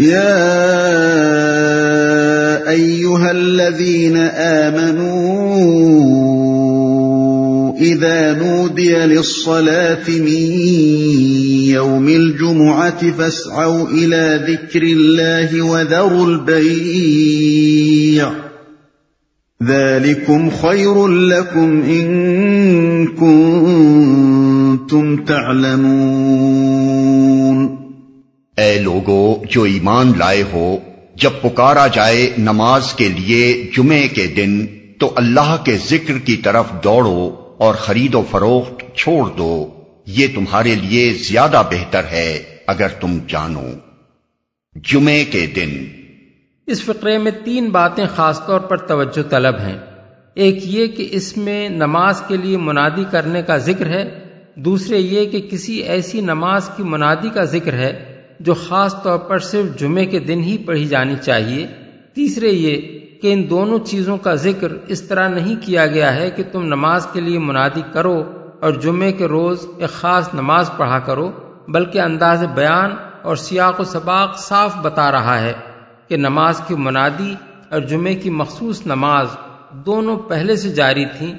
يا الذين نودي من يوم فاسعوا دین ذكر الله وذروا البيع ذلكم خير لكم کمرک كنتم تعلمون اے لوگو جو ایمان لائے ہو جب پکارا جائے نماز کے لیے جمعے کے دن تو اللہ کے ذکر کی طرف دوڑو اور خرید و فروخت چھوڑ دو یہ تمہارے لیے زیادہ بہتر ہے اگر تم جانو جمعے کے دن اس فقرے میں تین باتیں خاص طور پر توجہ طلب ہیں ایک یہ کہ اس میں نماز کے لیے منادی کرنے کا ذکر ہے دوسرے یہ کہ کسی ایسی نماز کی منادی کا ذکر ہے جو خاص طور پر صرف جمعے کے دن ہی پڑھی جانی چاہیے تیسرے یہ کہ ان دونوں چیزوں کا ذکر اس طرح نہیں کیا گیا ہے کہ تم نماز کے لیے منادی کرو اور جمعے کے روز ایک خاص نماز پڑھا کرو بلکہ انداز بیان اور سیاق و سباق صاف بتا رہا ہے کہ نماز کی منادی اور جمعے کی مخصوص نماز دونوں پہلے سے جاری تھیں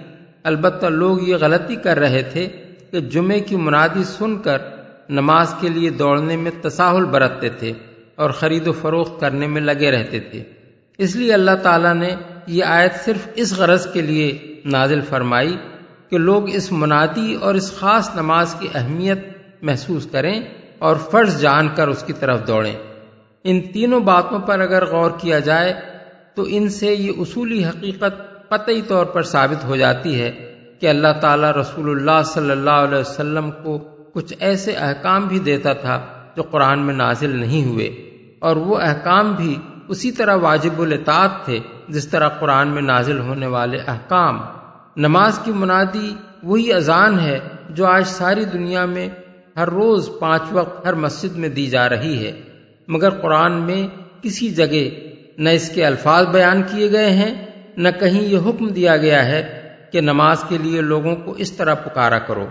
البتہ لوگ یہ غلطی کر رہے تھے کہ جمعے کی منادی سن کر نماز کے لیے دوڑنے میں تساہل برتتے تھے اور خرید و فروخت کرنے میں لگے رہتے تھے اس لیے اللہ تعالیٰ نے یہ آیت صرف اس غرض کے لیے نازل فرمائی کہ لوگ اس منادی اور اس خاص نماز کی اہمیت محسوس کریں اور فرض جان کر اس کی طرف دوڑیں ان تینوں باتوں پر اگر غور کیا جائے تو ان سے یہ اصولی حقیقت قطعی طور پر ثابت ہو جاتی ہے کہ اللہ تعالیٰ رسول اللہ صلی اللہ علیہ وسلم کو کچھ ایسے احکام بھی دیتا تھا جو قرآن میں نازل نہیں ہوئے اور وہ احکام بھی اسی طرح واجب الاطاعت تھے جس طرح قرآن میں نازل ہونے والے احکام نماز کی منادی وہی اذان ہے جو آج ساری دنیا میں ہر روز پانچ وقت ہر مسجد میں دی جا رہی ہے مگر قرآن میں کسی جگہ نہ اس کے الفاظ بیان کیے گئے ہیں نہ کہیں یہ حکم دیا گیا ہے کہ نماز کے لیے لوگوں کو اس طرح پکارا کرو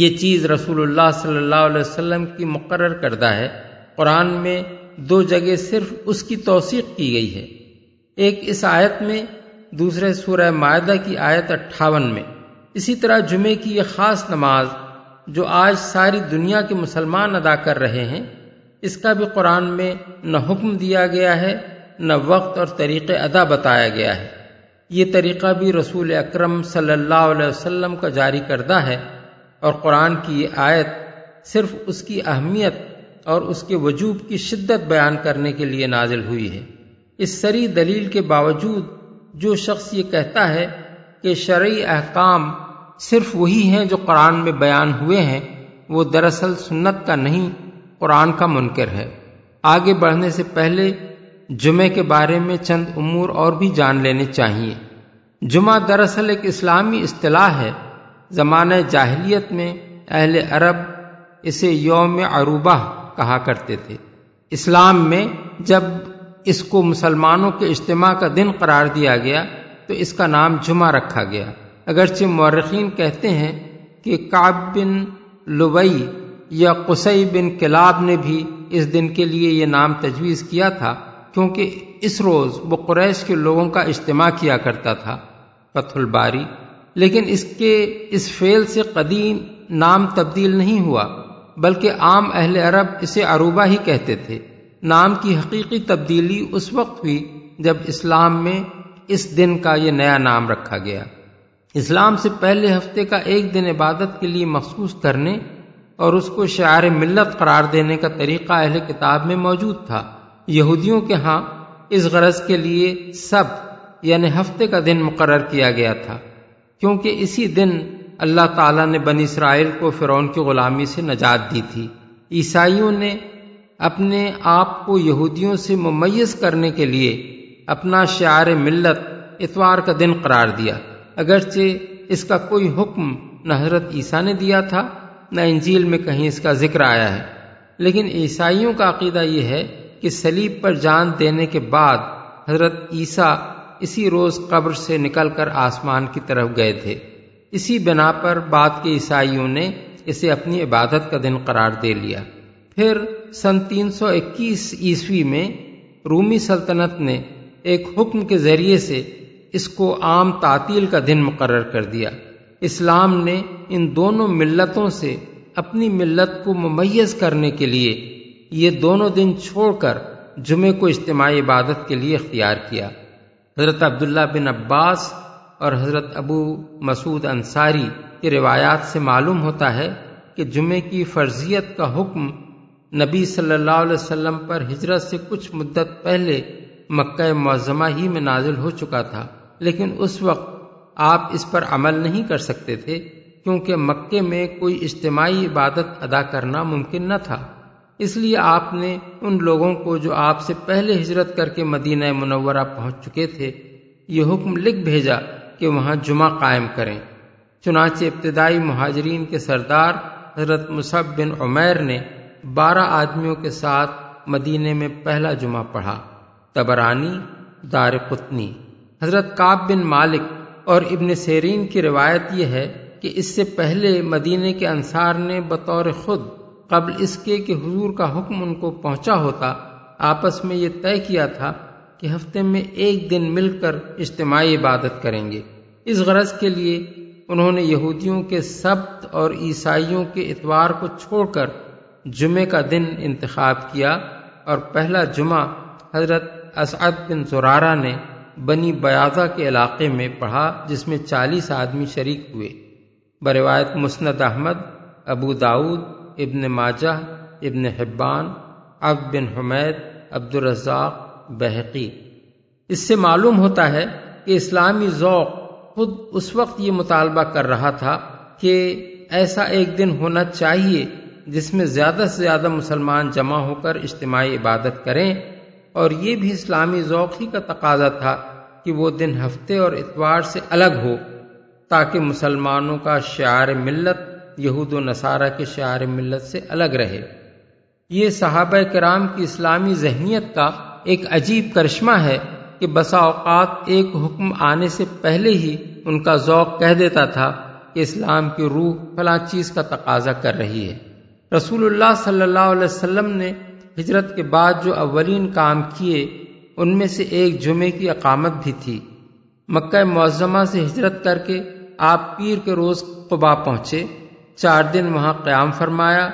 یہ چیز رسول اللہ صلی اللہ علیہ وسلم کی مقرر کردہ ہے قرآن میں دو جگہ صرف اس کی توثیق کی گئی ہے ایک اس آیت میں دوسرے سورہ معدہ کی آیت اٹھاون میں اسی طرح جمعے کی یہ خاص نماز جو آج ساری دنیا کے مسلمان ادا کر رہے ہیں اس کا بھی قرآن میں نہ حکم دیا گیا ہے نہ وقت اور طریقے ادا بتایا گیا ہے یہ طریقہ بھی رسول اکرم صلی اللہ علیہ وسلم کا جاری کردہ ہے اور قرآن کی یہ آیت صرف اس کی اہمیت اور اس کے وجوب کی شدت بیان کرنے کے لیے نازل ہوئی ہے اس سری دلیل کے باوجود جو شخص یہ کہتا ہے کہ شرعی احکام صرف وہی ہیں جو قرآن میں بیان ہوئے ہیں وہ دراصل سنت کا نہیں قرآن کا منکر ہے آگے بڑھنے سے پہلے جمعے کے بارے میں چند امور اور بھی جان لینے چاہیے جمعہ دراصل ایک اسلامی اصطلاح ہے زمانہ جاہلیت میں اہل عرب اسے یوم عروبہ کہا کرتے تھے اسلام میں جب اس کو مسلمانوں کے اجتماع کا دن قرار دیا گیا تو اس کا نام جمعہ رکھا گیا اگرچہ مورخین کہتے ہیں کہ کاب بن لبئی یا قصی بن کلاب نے بھی اس دن کے لیے یہ نام تجویز کیا تھا کیونکہ اس روز وہ قریش کے لوگوں کا اجتماع کیا کرتا تھا پتھ الباری لیکن اس کے اس فعل سے قدیم نام تبدیل نہیں ہوا بلکہ عام اہل عرب اسے عروبا ہی کہتے تھے نام کی حقیقی تبدیلی اس وقت ہوئی جب اسلام میں اس دن کا یہ نیا نام رکھا گیا اسلام سے پہلے ہفتے کا ایک دن عبادت کے لیے مخصوص کرنے اور اس کو شعر ملت قرار دینے کا طریقہ اہل کتاب میں موجود تھا یہودیوں کے ہاں اس غرض کے لیے سب یعنی ہفتے کا دن مقرر کیا گیا تھا کیونکہ اسی دن اللہ تعالیٰ نے بنی اسرائیل کو فرعون کی غلامی سے نجات دی تھی عیسائیوں نے اپنے آپ کو یہودیوں سے ممیز کرنے کے لیے اپنا شعار ملت اتوار کا دن قرار دیا اگرچہ اس کا کوئی حکم نہ حضرت عیسیٰ نے دیا تھا نہ انجیل میں کہیں اس کا ذکر آیا ہے لیکن عیسائیوں کا عقیدہ یہ ہے کہ سلیب پر جان دینے کے بعد حضرت عیسیٰ اسی روز قبر سے نکل کر آسمان کی طرف گئے تھے اسی بنا پر بعد کے عیسائیوں نے اسے اپنی عبادت کا دن قرار دے لیا پھر سن تین سو اکیس عیسوی میں رومی سلطنت نے ایک حکم کے ذریعے سے اس کو عام تعطیل کا دن مقرر کر دیا اسلام نے ان دونوں ملتوں سے اپنی ملت کو ممیز کرنے کے لیے یہ دونوں دن چھوڑ کر جمعے کو اجتماعی عبادت کے لیے اختیار کیا حضرت عبداللہ بن عباس اور حضرت ابو مسعود انصاری کی روایات سے معلوم ہوتا ہے کہ جمعے کی فرضیت کا حکم نبی صلی اللہ علیہ وسلم پر ہجرت سے کچھ مدت پہلے مکہ معظمہ ہی میں نازل ہو چکا تھا لیکن اس وقت آپ اس پر عمل نہیں کر سکتے تھے کیونکہ مکے میں کوئی اجتماعی عبادت ادا کرنا ممکن نہ تھا اس لیے آپ نے ان لوگوں کو جو آپ سے پہلے ہجرت کر کے مدینہ منورہ پہنچ چکے تھے یہ حکم لکھ بھیجا کہ وہاں جمعہ قائم کریں چنانچہ ابتدائی مہاجرین کے سردار حضرت مصحف بن عمیر نے بارہ آدمیوں کے ساتھ مدینے میں پہلا جمعہ پڑھا تبرانی دار قطنی حضرت کاب بن مالک اور ابن سیرین کی روایت یہ ہے کہ اس سے پہلے مدینے کے انصار نے بطور خود قبل اس کے کہ حضور کا حکم ان کو پہنچا ہوتا آپس میں یہ طے کیا تھا کہ ہفتے میں ایک دن مل کر اجتماعی عبادت کریں گے اس غرض کے لیے انہوں نے یہودیوں کے سبت اور عیسائیوں کے اتوار کو چھوڑ کر جمعے کا دن انتخاب کیا اور پہلا جمعہ حضرت اسعد بن زرارہ نے بنی بیاضہ کے علاقے میں پڑھا جس میں چالیس آدمی شریک ہوئے بروایت مسند احمد ابو داود ابن ماجہ ابن حبان اب بن حمید عبد الرزاق بحقی اس سے معلوم ہوتا ہے کہ اسلامی ذوق خود اس وقت یہ مطالبہ کر رہا تھا کہ ایسا ایک دن ہونا چاہیے جس میں زیادہ سے زیادہ مسلمان جمع ہو کر اجتماعی عبادت کریں اور یہ بھی اسلامی ذوق ہی کا تقاضا تھا کہ وہ دن ہفتے اور اتوار سے الگ ہو تاکہ مسلمانوں کا شعار ملت یہود و نصارہ کے شعار ملت سے الگ رہے یہ صحابہ کرام کی اسلامی ذہنیت کا ایک عجیب کرشمہ ہے کہ بسا اوقات ایک حکم آنے سے پہلے ہی ان کا ذوق کہہ دیتا تھا کہ اسلام کی روح فلاں چیز کا تقاضا کر رہی ہے رسول اللہ صلی اللہ علیہ وسلم نے ہجرت کے بعد جو اولین کام کیے ان میں سے ایک جمعے کی اقامت بھی تھی مکہ معظمہ سے ہجرت کر کے آپ پیر کے روز قبا پہنچے چار دن وہاں قیام فرمایا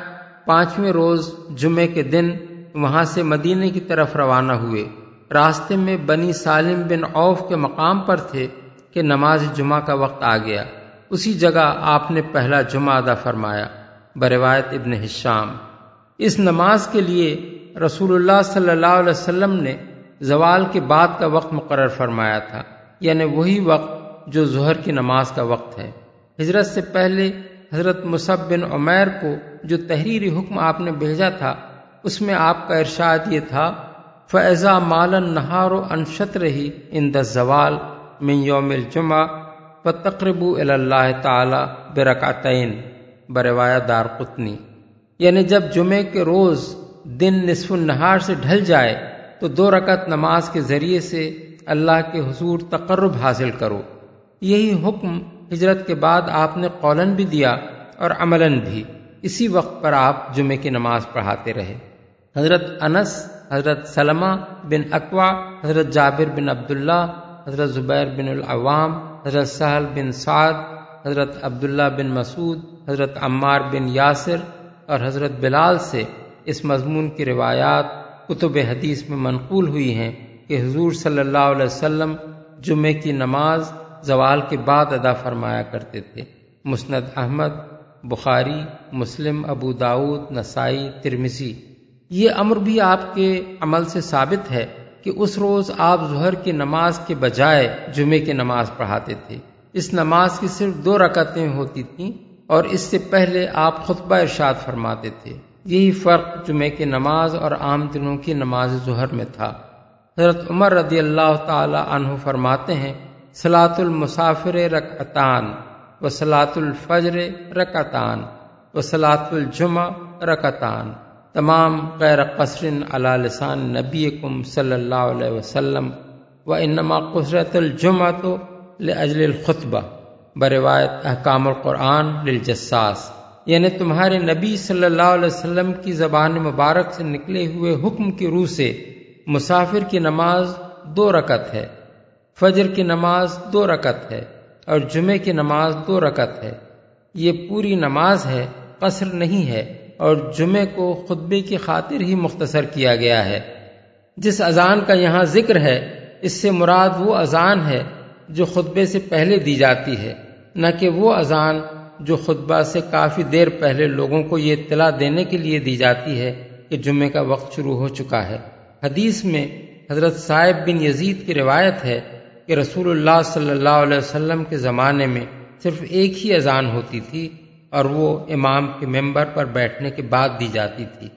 پانچویں روز جمعے کے دن وہاں سے مدینے کی طرف روانہ ہوئے راستے میں بنی سالم بن عوف کے مقام پر تھے کہ نماز جمعہ کا وقت آ گیا اسی جگہ آپ نے پہلا جمعہ ادا فرمایا بروایت ابن حشام اس نماز کے لیے رسول اللہ صلی اللہ علیہ وسلم نے زوال کے بعد کا وقت مقرر فرمایا تھا یعنی وہی وقت جو ظہر کی نماز کا وقت ہے ہجرت سے پہلے حضرت بن عمیر کو جو تحریری حکم آپ نے بھیجا تھا اس میں آپ کا ارشاد یہ تھا فیضا مالن نہار و انشت رہی ان دس زوال اللہ تعالی رقطعین بروایا دار قطنی یعنی جب جمعے کے روز دن نصف النہار سے ڈھل جائے تو دو رکعت نماز کے ذریعے سے اللہ کے حضور تقرب حاصل کرو یہی حکم ہجرت کے بعد آپ نے قولن بھی دیا اور عملاً بھی اسی وقت پر آپ جمعے کی نماز پڑھاتے رہے حضرت انس حضرت سلمہ بن اقوا حضرت جابر بن عبداللہ حضرت زبیر بن العوام حضرت سہل بن سعد حضرت عبداللہ بن مسعود حضرت عمار بن یاسر اور حضرت بلال سے اس مضمون کی روایات کتب حدیث میں منقول ہوئی ہیں کہ حضور صلی اللہ علیہ وسلم جمعہ کی نماز زوال کے بعد ادا فرمایا کرتے تھے مسند احمد بخاری مسلم ابو داود نسائی ترمسی یہ امر بھی آپ کے عمل سے ثابت ہے کہ اس روز آپ ظہر کی نماز کے بجائے جمعے کی نماز پڑھاتے تھے اس نماز کی صرف دو رکعتیں ہوتی تھیں اور اس سے پہلے آپ خطبہ ارشاد فرماتے تھے یہی فرق جمعے کی نماز اور عام دنوں کی نماز ظہر میں تھا حضرت عمر رضی اللہ تعالی عنہ فرماتے ہیں سلاۃ المسافر رکعتان و سلاۃ الفجر رکعتان و سلاۃ الجمعہ رکعتان تمام غیر قصر علی لسان نبی کم صلی اللہ علیہ وسلم و انما قصرت الجمعہ تو لجل الخطبہ بروایت احکام القرآن للجساس یعنی تمہارے نبی صلی اللہ علیہ وسلم کی زبان مبارک سے نکلے ہوئے حکم کی روح سے مسافر کی نماز دو رکت ہے فجر کی نماز دو رکت ہے اور جمعے کی نماز دو رکت ہے یہ پوری نماز ہے قصر نہیں ہے اور جمعے کو خطبے کی خاطر ہی مختصر کیا گیا ہے جس اذان کا یہاں ذکر ہے اس سے مراد وہ اذان ہے جو خطبے سے پہلے دی جاتی ہے نہ کہ وہ اذان جو خطبہ سے کافی دیر پہلے لوگوں کو یہ اطلاع دینے کے لیے دی جاتی ہے کہ جمعے کا وقت شروع ہو چکا ہے حدیث میں حضرت صاحب بن یزید کی روایت ہے کہ رسول اللہ صلی اللہ علیہ وسلم کے زمانے میں صرف ایک ہی اذان ہوتی تھی اور وہ امام کے ممبر پر بیٹھنے کے بعد دی جاتی تھی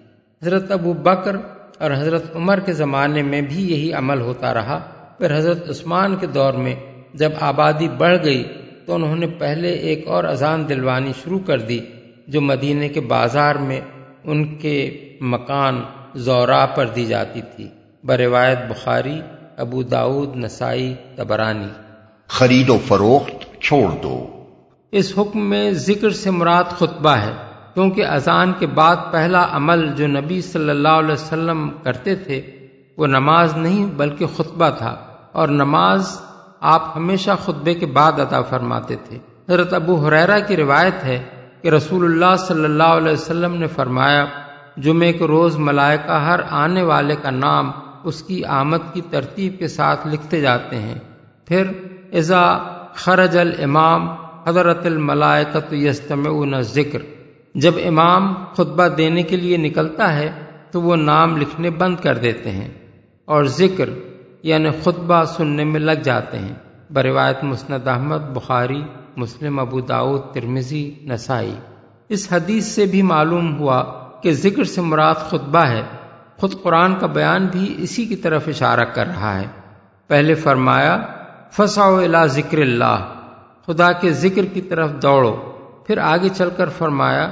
حضرت ابو بکر اور حضرت عمر کے زمانے میں بھی یہی عمل ہوتا رہا پھر حضرت عثمان کے دور میں جب آبادی بڑھ گئی تو انہوں نے پہلے ایک اور اذان دلوانی شروع کر دی جو مدینے کے بازار میں ان کے مکان زورا پر دی جاتی تھی بروایت بخاری ابو داود نسائی تبرانی خرید و فروخت چھوڑ دو اس حکم میں ذکر سے مراد خطبہ ہے کیونکہ اذان کے بعد پہلا عمل جو نبی صلی اللہ علیہ وسلم کرتے تھے وہ نماز نہیں بلکہ خطبہ تھا اور نماز آپ ہمیشہ خطبے کے بعد عطا فرماتے تھے حضرت ابو حریرہ کی روایت ہے کہ رسول اللہ صلی اللہ علیہ وسلم نے فرمایا جمعے کے روز ملائکہ ہر آنے والے کا نام اس کی آمد کی ترتیب کے ساتھ لکھتے جاتے ہیں پھر ایزا خرج الامام حضرت الملائکت یستم ذکر جب امام خطبہ دینے کے لیے نکلتا ہے تو وہ نام لکھنے بند کر دیتے ہیں اور ذکر یعنی خطبہ سننے میں لگ جاتے ہیں بروایت مسند احمد بخاری مسلم ابو داود ترمزی نسائی اس حدیث سے بھی معلوم ہوا کہ ذکر سے مراد خطبہ ہے خود قرآن کا بیان بھی اسی کی طرف اشارہ کر رہا ہے پہلے فرمایا فساؤ الا ذکر اللہ خدا کے ذکر کی طرف دوڑو پھر آگے چل کر فرمایا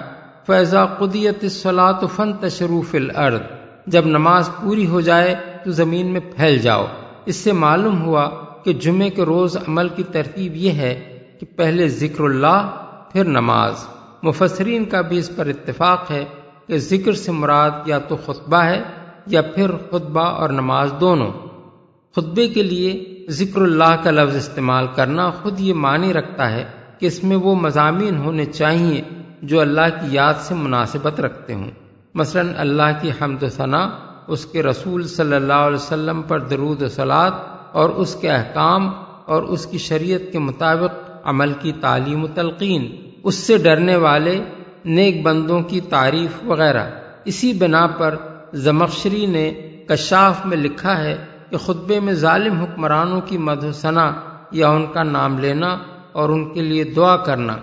فیضا قدیت سلاۃ فن تشروف العرد جب نماز پوری ہو جائے تو زمین میں پھیل جاؤ اس سے معلوم ہوا کہ جمعے کے روز عمل کی ترتیب یہ ہے کہ پہلے ذکر اللہ پھر نماز مفسرین کا بھی اس پر اتفاق ہے کہ ذکر سے مراد یا تو خطبہ ہے یا پھر خطبہ اور نماز دونوں خطبے کے لیے ذکر اللہ کا لفظ استعمال کرنا خود یہ معنی رکھتا ہے کہ اس میں وہ مضامین ہونے چاہیے جو اللہ کی یاد سے مناسبت رکھتے ہوں مثلا اللہ کی حمد و ثنا اس کے رسول صلی اللہ علیہ وسلم پر درود و سلاد اور اس کے احکام اور اس کی شریعت کے مطابق عمل کی تعلیم و تلقین اس سے ڈرنے والے نیک بندوں کی تعریف وغیرہ اسی بنا پر زمخشری نے کشاف میں لکھا ہے کہ خطبے میں ظالم حکمرانوں کی ثنا یا ان کا نام لینا اور ان کے لیے دعا کرنا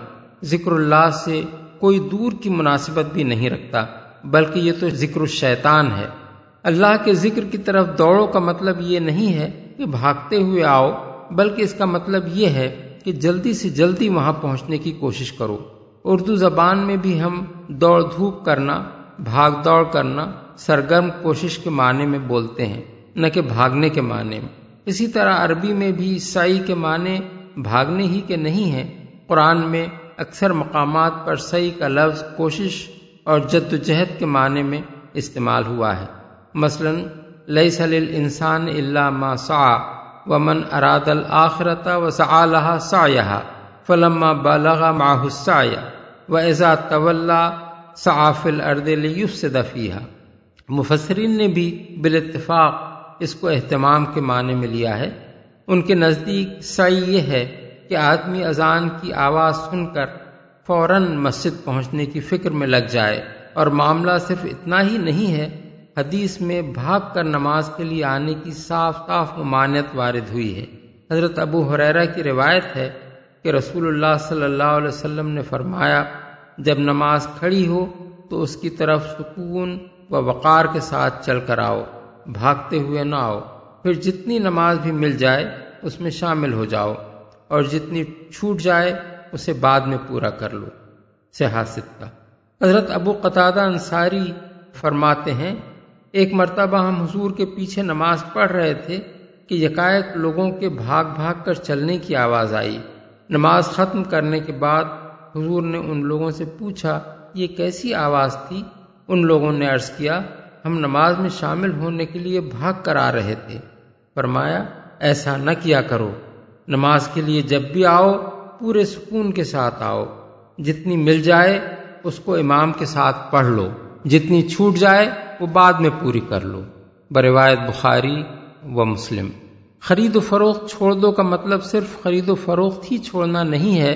ذکر اللہ سے کوئی دور کی مناسبت بھی نہیں رکھتا بلکہ یہ تو ذکر الشیطان ہے اللہ کے ذکر کی طرف دوڑوں کا مطلب یہ نہیں ہے کہ بھاگتے ہوئے آؤ بلکہ اس کا مطلب یہ ہے کہ جلدی سے جلدی وہاں پہنچنے کی کوشش کرو اردو زبان میں بھی ہم دوڑ دھوپ کرنا بھاگ دوڑ کرنا سرگرم کوشش کے معنی میں بولتے ہیں نہ کہ بھاگنے کے معنی میں اسی طرح عربی میں بھی سعی کے معنی بھاگنے ہی کے نہیں ہیں قرآن میں اکثر مقامات پر سعی کا لفظ کوشش اور جد جہد کے معنی میں استعمال ہوا ہے مثلا لئی سل انسان اللہ ما سا و من اراد الآخرتا و سا یہا فلما بالغ ماحسا و ایزا طول سآفل اردل یوس دفیحہ مفسرین نے بھی بال اتفاق اس کو اہتمام کے معنی میں لیا ہے ان کے نزدیک سعی یہ ہے کہ آدمی اذان کی آواز سن کر فوراً مسجد پہنچنے کی فکر میں لگ جائے اور معاملہ صرف اتنا ہی نہیں ہے حدیث میں بھاگ کر نماز کے لیے آنے کی صاف صاف ممانعت وارد ہوئی ہے حضرت ابو حریرہ کی روایت ہے کہ رسول اللہ صلی اللہ علیہ وسلم نے فرمایا جب نماز کھڑی ہو تو اس کی طرف سکون وقار کے ساتھ چل کر آؤ بھاگتے ہوئے نہ آؤ پھر جتنی نماز بھی مل جائے اس میں شامل ہو جاؤ اور جتنی چھوٹ جائے اسے بعد میں پورا کر لو سیاست کا حضرت ابو قطادہ انصاری فرماتے ہیں ایک مرتبہ ہم حضور کے پیچھے نماز پڑھ رہے تھے کہ یکایک لوگوں کے بھاگ بھاگ کر چلنے کی آواز آئی نماز ختم کرنے کے بعد حضور نے ان لوگوں سے پوچھا یہ کیسی آواز تھی ان لوگوں نے عرض کیا ہم نماز میں شامل ہونے کے لیے بھاگ کر آ رہے تھے فرمایا ایسا نہ کیا کرو نماز کے لیے جب بھی آؤ پورے سکون کے ساتھ آؤ جتنی مل جائے اس کو امام کے ساتھ پڑھ لو جتنی چھوٹ جائے وہ بعد میں پوری کر لو بروایت بخاری و مسلم خرید و فروخت چھوڑ دو کا مطلب صرف خرید و فروخت ہی چھوڑنا نہیں ہے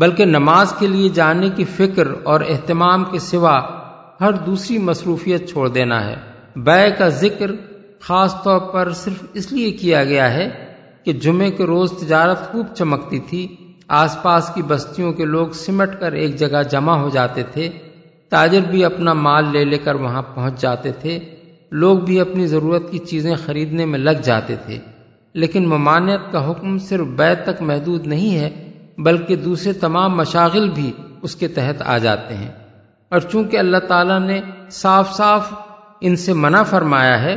بلکہ نماز کے لیے جانے کی فکر اور اہتمام کے سوا ہر دوسری مصروفیت چھوڑ دینا ہے بے کا ذکر خاص طور پر صرف اس لیے کیا گیا ہے کہ جمعے کے روز تجارت خوب چمکتی تھی آس پاس کی بستیوں کے لوگ سمٹ کر ایک جگہ جمع ہو جاتے تھے تاجر بھی اپنا مال لے لے کر وہاں پہنچ جاتے تھے لوگ بھی اپنی ضرورت کی چیزیں خریدنے میں لگ جاتے تھے لیکن ممانعت کا حکم صرف بے تک محدود نہیں ہے بلکہ دوسرے تمام مشاغل بھی اس کے تحت آ جاتے ہیں اور چونکہ اللہ تعالیٰ نے صاف صاف ان سے منع فرمایا ہے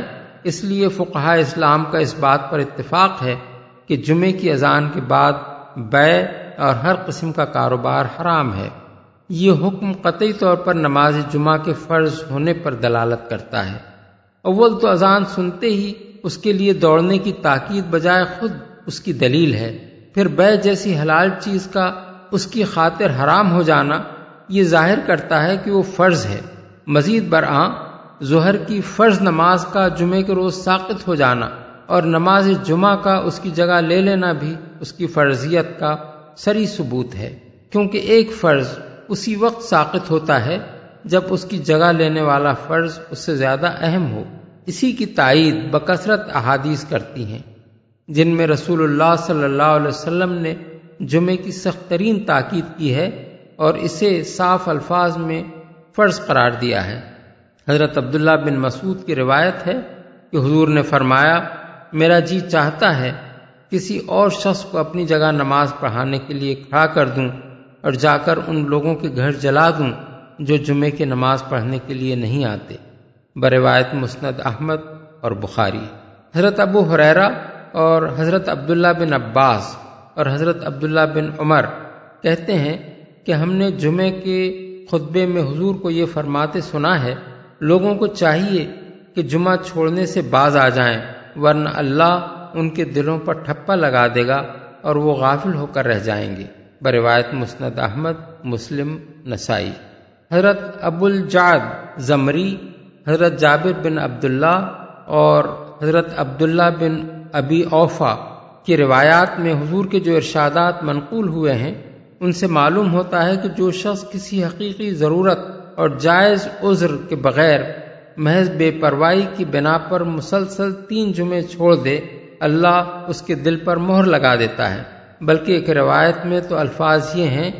اس لیے فقہ اسلام کا اس بات پر اتفاق ہے کہ جمعے کی اذان کے بعد بے اور ہر قسم کا کاروبار حرام ہے یہ حکم قطعی طور پر نماز جمعہ کے فرض ہونے پر دلالت کرتا ہے اول تو اذان سنتے ہی اس کے لیے دوڑنے کی تاکید بجائے خود اس کی دلیل ہے پھر بے جیسی حلال چیز کا اس کی خاطر حرام ہو جانا یہ ظاہر کرتا ہے کہ وہ فرض ہے مزید برآں ظہر کی فرض نماز کا جمعے کے روز ساقط ہو جانا اور نماز جمعہ کا اس کی جگہ لے لینا بھی اس کی فرضیت کا سری ثبوت ہے کیونکہ ایک فرض اسی وقت ساقط ہوتا ہے جب اس کی جگہ لینے والا فرض اس سے زیادہ اہم ہو اسی کی تائید بکثرت احادیث کرتی ہیں جن میں رسول اللہ صلی اللہ علیہ وسلم نے جمعے کی سخت ترین تاکید کی ہے اور اسے صاف الفاظ میں فرض قرار دیا ہے حضرت عبداللہ بن مسعود کی روایت ہے کہ حضور نے فرمایا میرا جی چاہتا ہے کسی اور شخص کو اپنی جگہ نماز پڑھانے کے لیے کھڑا کر دوں اور جا کر ان لوگوں کے گھر جلا دوں جو جمعے کی نماز پڑھنے کے لیے نہیں آتے بروایت مسند احمد اور بخاری حضرت ابو حریرا اور حضرت عبداللہ بن عباس اور حضرت عبداللہ بن عمر کہتے ہیں کہ ہم نے جمعے کے خطبے میں حضور کو یہ فرماتے سنا ہے لوگوں کو چاہیے کہ جمعہ چھوڑنے سے باز آ جائیں ورنہ اللہ ان کے دلوں پر ٹھپا لگا دے گا اور وہ غافل ہو کر رہ جائیں گے بروایت مسند احمد مسلم نسائی حضرت ابو زمری حضرت جابر بن عبداللہ اور حضرت عبداللہ بن ابی اوفا کی روایات میں حضور کے جو ارشادات منقول ہوئے ہیں ان سے معلوم ہوتا ہے کہ جو شخص کسی حقیقی ضرورت اور جائز عذر کے بغیر محض بے پروائی کی بنا پر مسلسل تین جمعے چھوڑ دے اللہ اس کے دل پر مہر لگا دیتا ہے بلکہ ایک روایت میں تو الفاظ یہ ہیں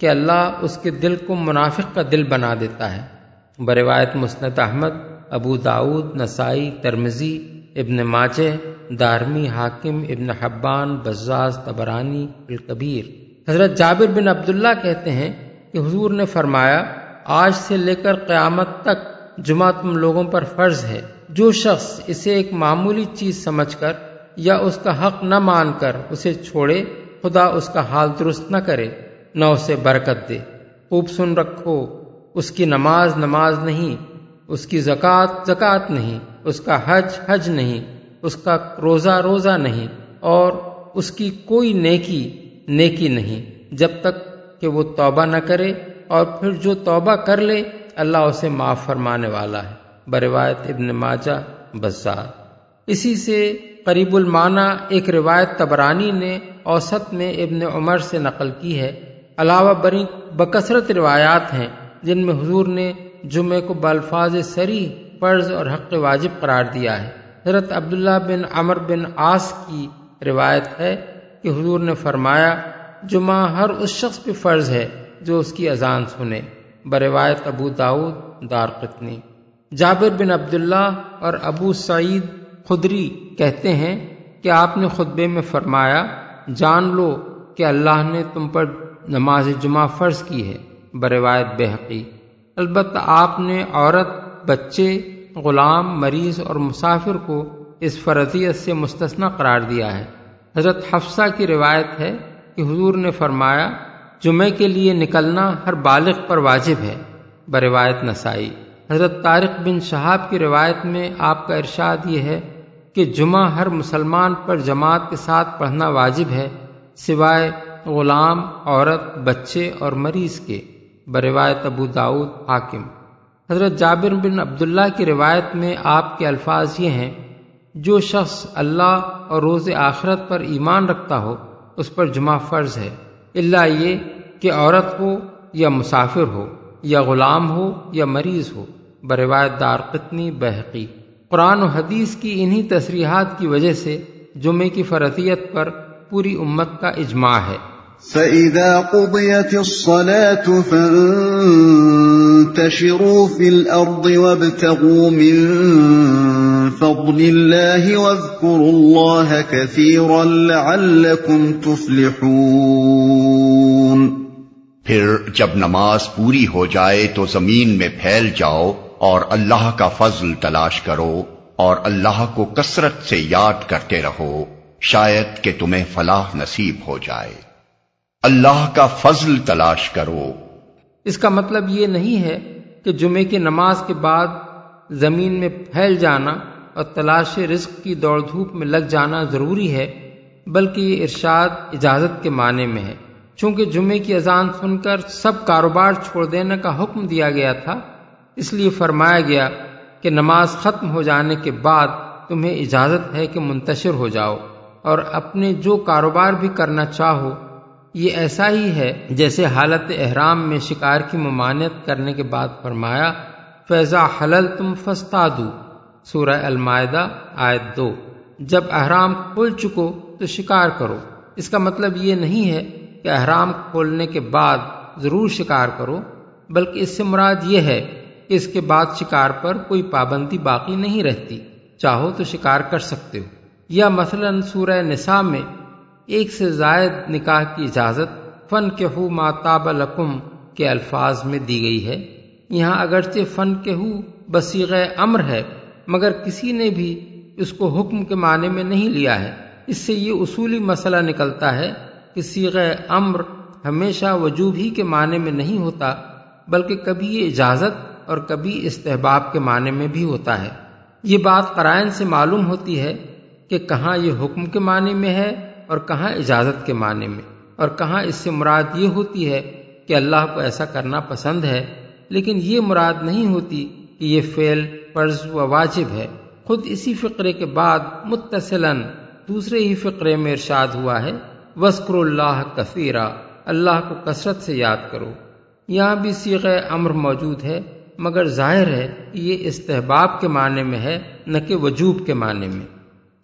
کہ اللہ اس کے دل کو منافق کا دل بنا دیتا ہے بروایت مسنط احمد ابو داود نسائی ترمزی ابن ماجہ دارمی حاکم ابن حبان بزاز تبرانی القبیر حضرت جابر بن عبداللہ کہتے ہیں کہ حضور نے فرمایا آج سے لے کر قیامت تک جمعہ تم لوگوں پر فرض ہے جو شخص اسے ایک معمولی چیز سمجھ کر یا اس کا حق نہ مان کر اسے چھوڑے خدا اس کا حال درست نہ کرے نہ اسے برکت دے خوب سن رکھو اس کی نماز نماز نہیں اس کی زکوٰۃ زکوٰۃ نہیں اس کا حج حج نہیں اس کا روزہ روزہ نہیں اور اس کی کوئی نیکی نیکی نہیں جب تک کہ وہ توبہ نہ کرے اور پھر جو توبہ کر لے اللہ اسے معاف فرمانے والا ہے بروایت ابن ماجہ بزار اسی سے قریب المانا ایک روایت تبرانی نے اوسط میں ابن عمر سے نقل کی ہے علاوہ بری بکثرت روایات ہیں جن میں حضور نے جمعے کو بالفاظ سری فرض اور حق واجب قرار دیا ہے حضرت عبداللہ بن عمر بن آس کی روایت ہے کہ حضور نے فرمایا جمعہ ہر اس شخص پہ فرض ہے جو اس کی اذان سنے بروایت ابو داود دار قتنی جابر بن عبداللہ اور ابو سعید خدری کہتے ہیں کہ آپ نے خطبے میں فرمایا جان لو کہ اللہ نے تم پر نماز جمعہ فرض کی ہے بروایت بے حقی البتہ آپ نے عورت بچے غلام مریض اور مسافر کو اس فرضیت سے مستثنی قرار دیا ہے حضرت حفصہ کی روایت ہے کہ حضور نے فرمایا جمعے کے لیے نکلنا ہر بالغ پر واجب ہے بروایت نسائی حضرت طارق بن شہاب کی روایت میں آپ کا ارشاد یہ ہے کہ جمعہ ہر مسلمان پر جماعت کے ساتھ پڑھنا واجب ہے سوائے غلام عورت بچے اور مریض کے بروایت ابو داود حاکم حضرت جابر بن عبداللہ کی روایت میں آپ کے الفاظ یہ ہیں جو شخص اللہ اور روز آخرت پر ایمان رکھتا ہو اس پر جمع فرض ہے اللہ یہ کہ عورت ہو یا مسافر ہو یا غلام ہو یا مریض ہو بروایت دار قطنی بحقی قرآن و حدیث کی انہی تصریحات کی وجہ سے جمعے کی فرضیت پر پوری امت کا اجماع ہے فَإِذَا قُضِيَتِ الصَّلَاةُ فَانْتَشِرُوا فِي الْأَرْضِ وَابْتَغُوا مِنْ فَضْلِ اللَّهِ وَاذْكُرُوا اللَّهَ كَثِيرًا لَعَلَّكُمْ تُفْلِحُونَ پھر جب نماز پوری ہو جائے تو زمین میں پھیل جاؤ اور اللہ کا فضل تلاش کرو اور اللہ کو کثرت سے یاد کرتے رہو شاید کہ تمہیں فلاح نصیب ہو جائے اللہ کا فضل تلاش کرو اس کا مطلب یہ نہیں ہے کہ جمعے کی نماز کے بعد زمین میں پھیل جانا اور تلاش رزق کی دوڑ دھوپ میں لگ جانا ضروری ہے بلکہ یہ ارشاد اجازت کے معنی میں ہے چونکہ جمعے کی اذان سن کر سب کاروبار چھوڑ دینے کا حکم دیا گیا تھا اس لیے فرمایا گیا کہ نماز ختم ہو جانے کے بعد تمہیں اجازت ہے کہ منتشر ہو جاؤ اور اپنے جو کاروبار بھی کرنا چاہو یہ ایسا ہی ہے جیسے حالت احرام میں شکار کی ممانعت کرنے کے بعد فرمایا فیضا حلل تم فستا دو سورہ المائدہ آیت دو جب احرام کھول چکو تو شکار کرو اس کا مطلب یہ نہیں ہے کہ احرام کھولنے کے بعد ضرور شکار کرو بلکہ اس سے مراد یہ ہے کہ اس کے بعد شکار پر کوئی پابندی باقی نہیں رہتی چاہو تو شکار کر سکتے ہو یا مثلاً سورہ نساء میں ایک سے زائد نکاح کی اجازت فن کے ہو ماتاب القم کے الفاظ میں دی گئی ہے یہاں اگرچہ فن کے ہو بسیغ امر ہے مگر کسی نے بھی اس کو حکم کے معنی میں نہیں لیا ہے اس سے یہ اصولی مسئلہ نکلتا ہے کہ سیغ امر ہمیشہ وجوب ہی کے معنی میں نہیں ہوتا بلکہ کبھی یہ اجازت اور کبھی استحباب کے معنی میں بھی ہوتا ہے یہ بات قرائن سے معلوم ہوتی ہے کہ کہاں یہ حکم کے معنی میں ہے اور کہاں اجازت کے معنی میں اور کہاں اس سے مراد یہ ہوتی ہے کہ اللہ کو ایسا کرنا پسند ہے لیکن یہ مراد نہیں ہوتی کہ یہ فعل فرض و واجب ہے خود اسی فقرے فقرے کے بعد دوسرے ہی میں ارشاد ہوا ہے وسکر اللہ کثیرہ اللہ کو کثرت سے یاد کرو یہاں بھی سیغ امر موجود ہے مگر ظاہر ہے کہ یہ استحباب کے معنی میں ہے نہ کہ وجوب کے معنی میں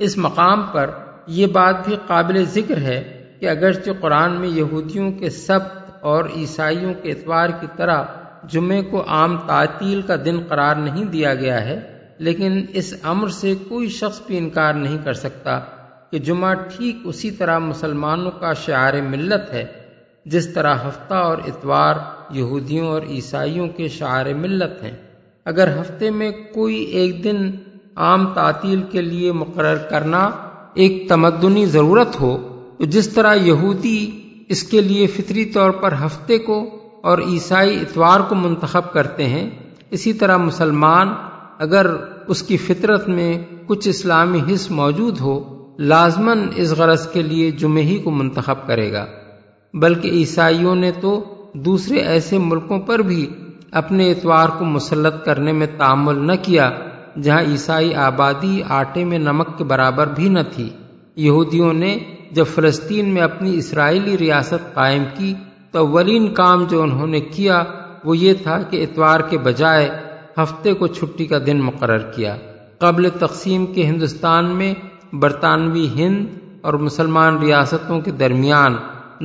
اس مقام پر یہ بات بھی قابل ذکر ہے کہ اگرچہ قرآن میں یہودیوں کے سبت اور عیسائیوں کے اتوار کی طرح جمعے کو عام تعطیل کا دن قرار نہیں دیا گیا ہے لیکن اس امر سے کوئی شخص بھی انکار نہیں کر سکتا کہ جمعہ ٹھیک اسی طرح مسلمانوں کا شعار ملت ہے جس طرح ہفتہ اور اتوار یہودیوں اور عیسائیوں کے شعار ملت ہیں اگر ہفتے میں کوئی ایک دن عام تعطیل کے لیے مقرر کرنا ایک تمدنی ضرورت ہو تو جس طرح یہودی اس کے لیے فطری طور پر ہفتے کو اور عیسائی اتوار کو منتخب کرتے ہیں اسی طرح مسلمان اگر اس کی فطرت میں کچھ اسلامی حص موجود ہو لازماً اس غرض کے لیے جمعہ کو منتخب کرے گا بلکہ عیسائیوں نے تو دوسرے ایسے ملکوں پر بھی اپنے اتوار کو مسلط کرنے میں تعامل نہ کیا جہاں عیسائی آبادی آٹے میں نمک کے برابر بھی نہ تھی یہودیوں نے جب فلسطین میں اپنی اسرائیلی ریاست قائم کی تو اولین کام جو انہوں نے کیا وہ یہ تھا کہ اتوار کے بجائے ہفتے کو چھٹی کا دن مقرر کیا قبل تقسیم کے ہندوستان میں برطانوی ہند اور مسلمان ریاستوں کے درمیان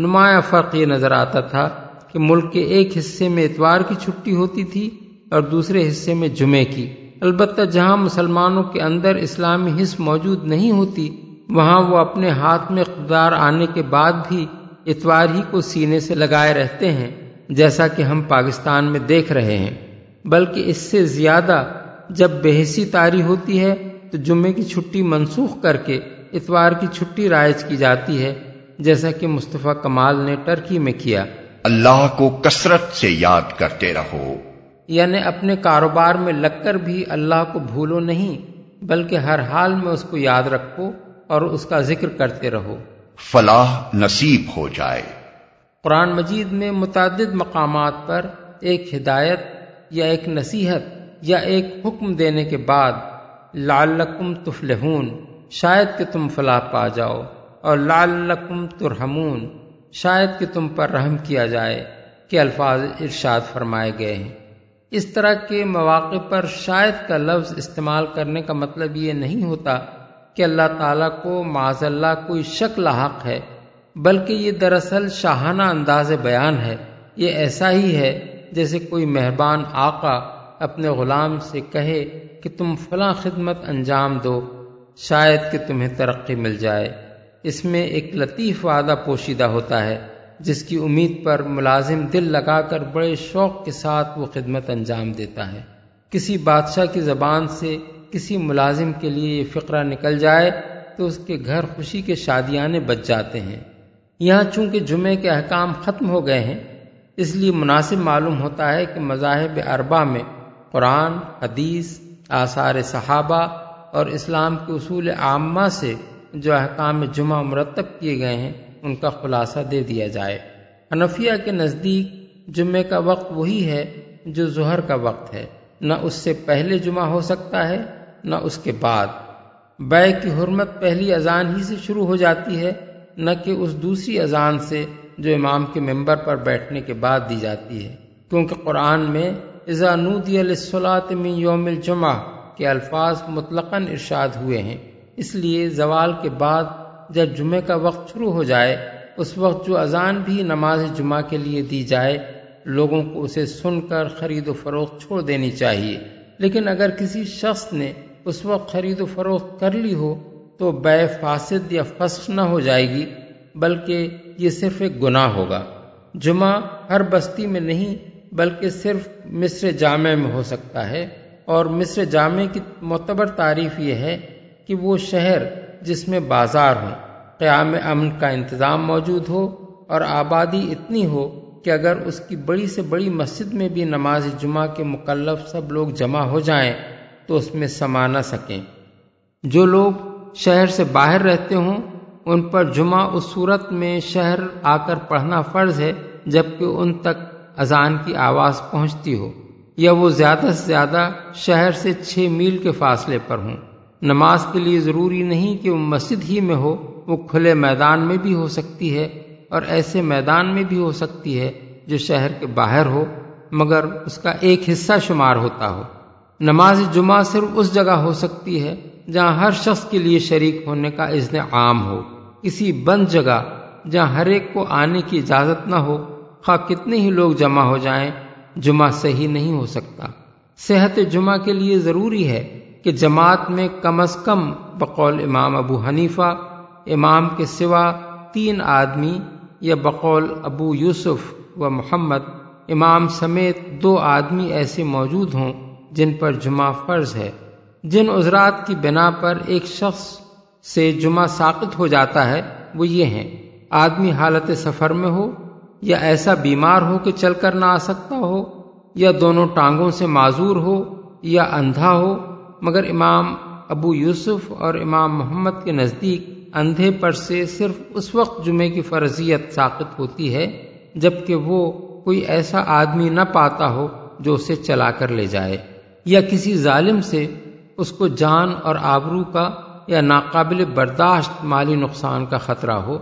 نمایاں فرق یہ نظر آتا تھا کہ ملک کے ایک حصے میں اتوار کی چھٹی ہوتی تھی اور دوسرے حصے میں جمعے کی البتہ جہاں مسلمانوں کے اندر اسلامی حص موجود نہیں ہوتی وہاں وہ اپنے ہاتھ میں اقتدار آنے کے بعد بھی اتوار ہی کو سینے سے لگائے رہتے ہیں جیسا کہ ہم پاکستان میں دیکھ رہے ہیں بلکہ اس سے زیادہ جب بحثی تاری ہوتی ہے تو جمعے کی چھٹی منسوخ کر کے اتوار کی چھٹی رائج کی جاتی ہے جیسا کہ مصطفیٰ کمال نے ٹرکی میں کیا اللہ کو کسرت سے یاد کرتے رہو یعنی اپنے کاروبار میں لگ کر بھی اللہ کو بھولو نہیں بلکہ ہر حال میں اس کو یاد رکھو اور اس کا ذکر کرتے رہو فلاح نصیب ہو جائے قرآن مجید میں متعدد مقامات پر ایک ہدایت یا ایک نصیحت یا ایک حکم دینے کے بعد لعلکم تفلحون شاید کہ تم فلاح پا جاؤ اور لعلکم ترحمون شاید کہ تم پر رحم کیا جائے کہ الفاظ ارشاد فرمائے گئے ہیں اس طرح کے مواقع پر شاید کا لفظ استعمال کرنے کا مطلب یہ نہیں ہوتا کہ اللہ تعالیٰ کو معاذ اللہ کوئی شک لاحق ہے بلکہ یہ دراصل شاہانہ انداز بیان ہے یہ ایسا ہی ہے جیسے کوئی مہربان آقا اپنے غلام سے کہے کہ تم فلاں خدمت انجام دو شاید کہ تمہیں ترقی مل جائے اس میں ایک لطیف وعدہ پوشیدہ ہوتا ہے جس کی امید پر ملازم دل لگا کر بڑے شوق کے ساتھ وہ خدمت انجام دیتا ہے کسی بادشاہ کی زبان سے کسی ملازم کے لیے یہ فقرہ نکل جائے تو اس کے گھر خوشی کے شادیاں بچ جاتے ہیں یہاں چونکہ جمعے کے احکام ختم ہو گئے ہیں اس لیے مناسب معلوم ہوتا ہے کہ مذاہب اربا میں قرآن حدیث آثار صحابہ اور اسلام کے اصول عامہ سے جو احکام جمعہ مرتب کیے گئے ہیں ان کا خلاصہ دے دیا جائے انفیہ کے نزدیک جمعہ کا وقت وہی ہے جو ظہر کا وقت ہے نہ اس سے پہلے جمعہ ہو سکتا ہے نہ اس کے بعد بے کی حرمت پہلی اذان ہی سے شروع ہو جاتی ہے نہ کہ اس دوسری اذان سے جو امام کے ممبر پر بیٹھنے کے بعد دی جاتی ہے کیونکہ قرآن میں ازا نودی علیہ من یوم الجمعہ کے الفاظ مطلقاً ارشاد ہوئے ہیں اس لیے زوال کے بعد جب جمعہ کا وقت شروع ہو جائے اس وقت جو اذان بھی نماز جمعہ کے لیے دی جائے لوگوں کو اسے سن کر خرید و فروخت چھوڑ دینی چاہیے لیکن اگر کسی شخص نے اس وقت خرید و فروخت کر لی ہو تو بے فاسد یا فسخ نہ ہو جائے گی بلکہ یہ صرف ایک گناہ ہوگا جمعہ ہر بستی میں نہیں بلکہ صرف مصر جامع میں ہو سکتا ہے اور مصر جامع کی معتبر تعریف یہ ہے کہ وہ شہر جس میں بازار ہوں قیام امن کا انتظام موجود ہو اور آبادی اتنی ہو کہ اگر اس کی بڑی سے بڑی مسجد میں بھی نماز جمعہ کے مکلف سب لوگ جمع ہو جائیں تو اس میں سما نہ سکیں جو لوگ شہر سے باہر رہتے ہوں ان پر جمعہ اس صورت میں شہر آ کر پڑھنا فرض ہے جبکہ ان تک اذان کی آواز پہنچتی ہو یا وہ زیادہ سے زیادہ شہر سے چھ میل کے فاصلے پر ہوں نماز کے لیے ضروری نہیں کہ وہ مسجد ہی میں ہو وہ کھلے میدان میں بھی ہو سکتی ہے اور ایسے میدان میں بھی ہو سکتی ہے جو شہر کے باہر ہو مگر اس کا ایک حصہ شمار ہوتا ہو نماز جمعہ صرف اس جگہ ہو سکتی ہے جہاں ہر شخص کے لیے شریک ہونے کا اذن عام ہو کسی بند جگہ جہاں ہر ایک کو آنے کی اجازت نہ ہو خواہ کتنے ہی لوگ جمع ہو جائیں جمعہ صحیح نہیں ہو سکتا صحت جمعہ کے لیے ضروری ہے کہ جماعت میں کم از کم بقول امام ابو حنیفہ امام کے سوا تین آدمی یا بقول ابو یوسف و محمد امام سمیت دو آدمی ایسے موجود ہوں جن پر جمعہ فرض ہے جن عذرات کی بنا پر ایک شخص سے جمعہ ساقت ہو جاتا ہے وہ یہ ہیں آدمی حالت سفر میں ہو یا ایسا بیمار ہو کہ چل کر نہ آ سکتا ہو یا دونوں ٹانگوں سے معذور ہو یا اندھا ہو مگر امام ابو یوسف اور امام محمد کے نزدیک اندھے پر سے صرف اس وقت جمعے کی فرضیت ثابت ہوتی ہے جبکہ وہ کوئی ایسا آدمی نہ پاتا ہو جو اسے چلا کر لے جائے یا کسی ظالم سے اس کو جان اور آبرو کا یا ناقابل برداشت مالی نقصان کا خطرہ ہو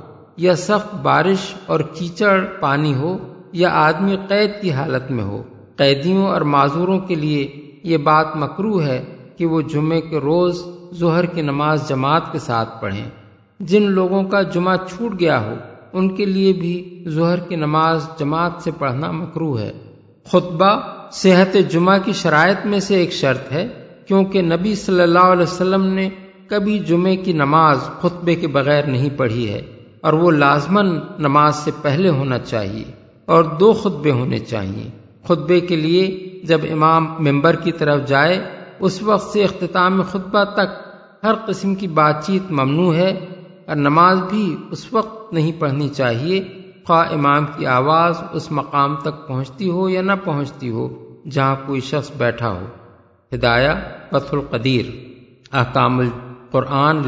یا سخت بارش اور کیچڑ پانی ہو یا آدمی قید کی حالت میں ہو قیدیوں اور معذوروں کے لیے یہ بات مکرو ہے کہ وہ جمعے کے روز ظہر کی نماز جماعت کے ساتھ پڑھیں جن لوگوں کا جمعہ چھوٹ گیا ہو ان کے لیے بھی ظہر کی نماز جماعت سے پڑھنا مکرو ہے خطبہ صحت جمعہ کی شرائط میں سے ایک شرط ہے کیونکہ نبی صلی اللہ علیہ وسلم نے کبھی جمعے کی نماز خطبے کے بغیر نہیں پڑھی ہے اور وہ لازمن نماز سے پہلے ہونا چاہیے اور دو خطبے ہونے چاہیے خطبے کے لیے جب امام ممبر کی طرف جائے اس وقت سے اختتام خطبہ تک ہر قسم کی بات چیت ممنوع ہے اور نماز بھی اس وقت نہیں پڑھنی چاہیے خواہ امام کی آواز اس مقام تک پہنچتی ہو یا نہ پہنچتی ہو جہاں کوئی شخص بیٹھا ہو ہدایہ بس القدیر احکام القرآن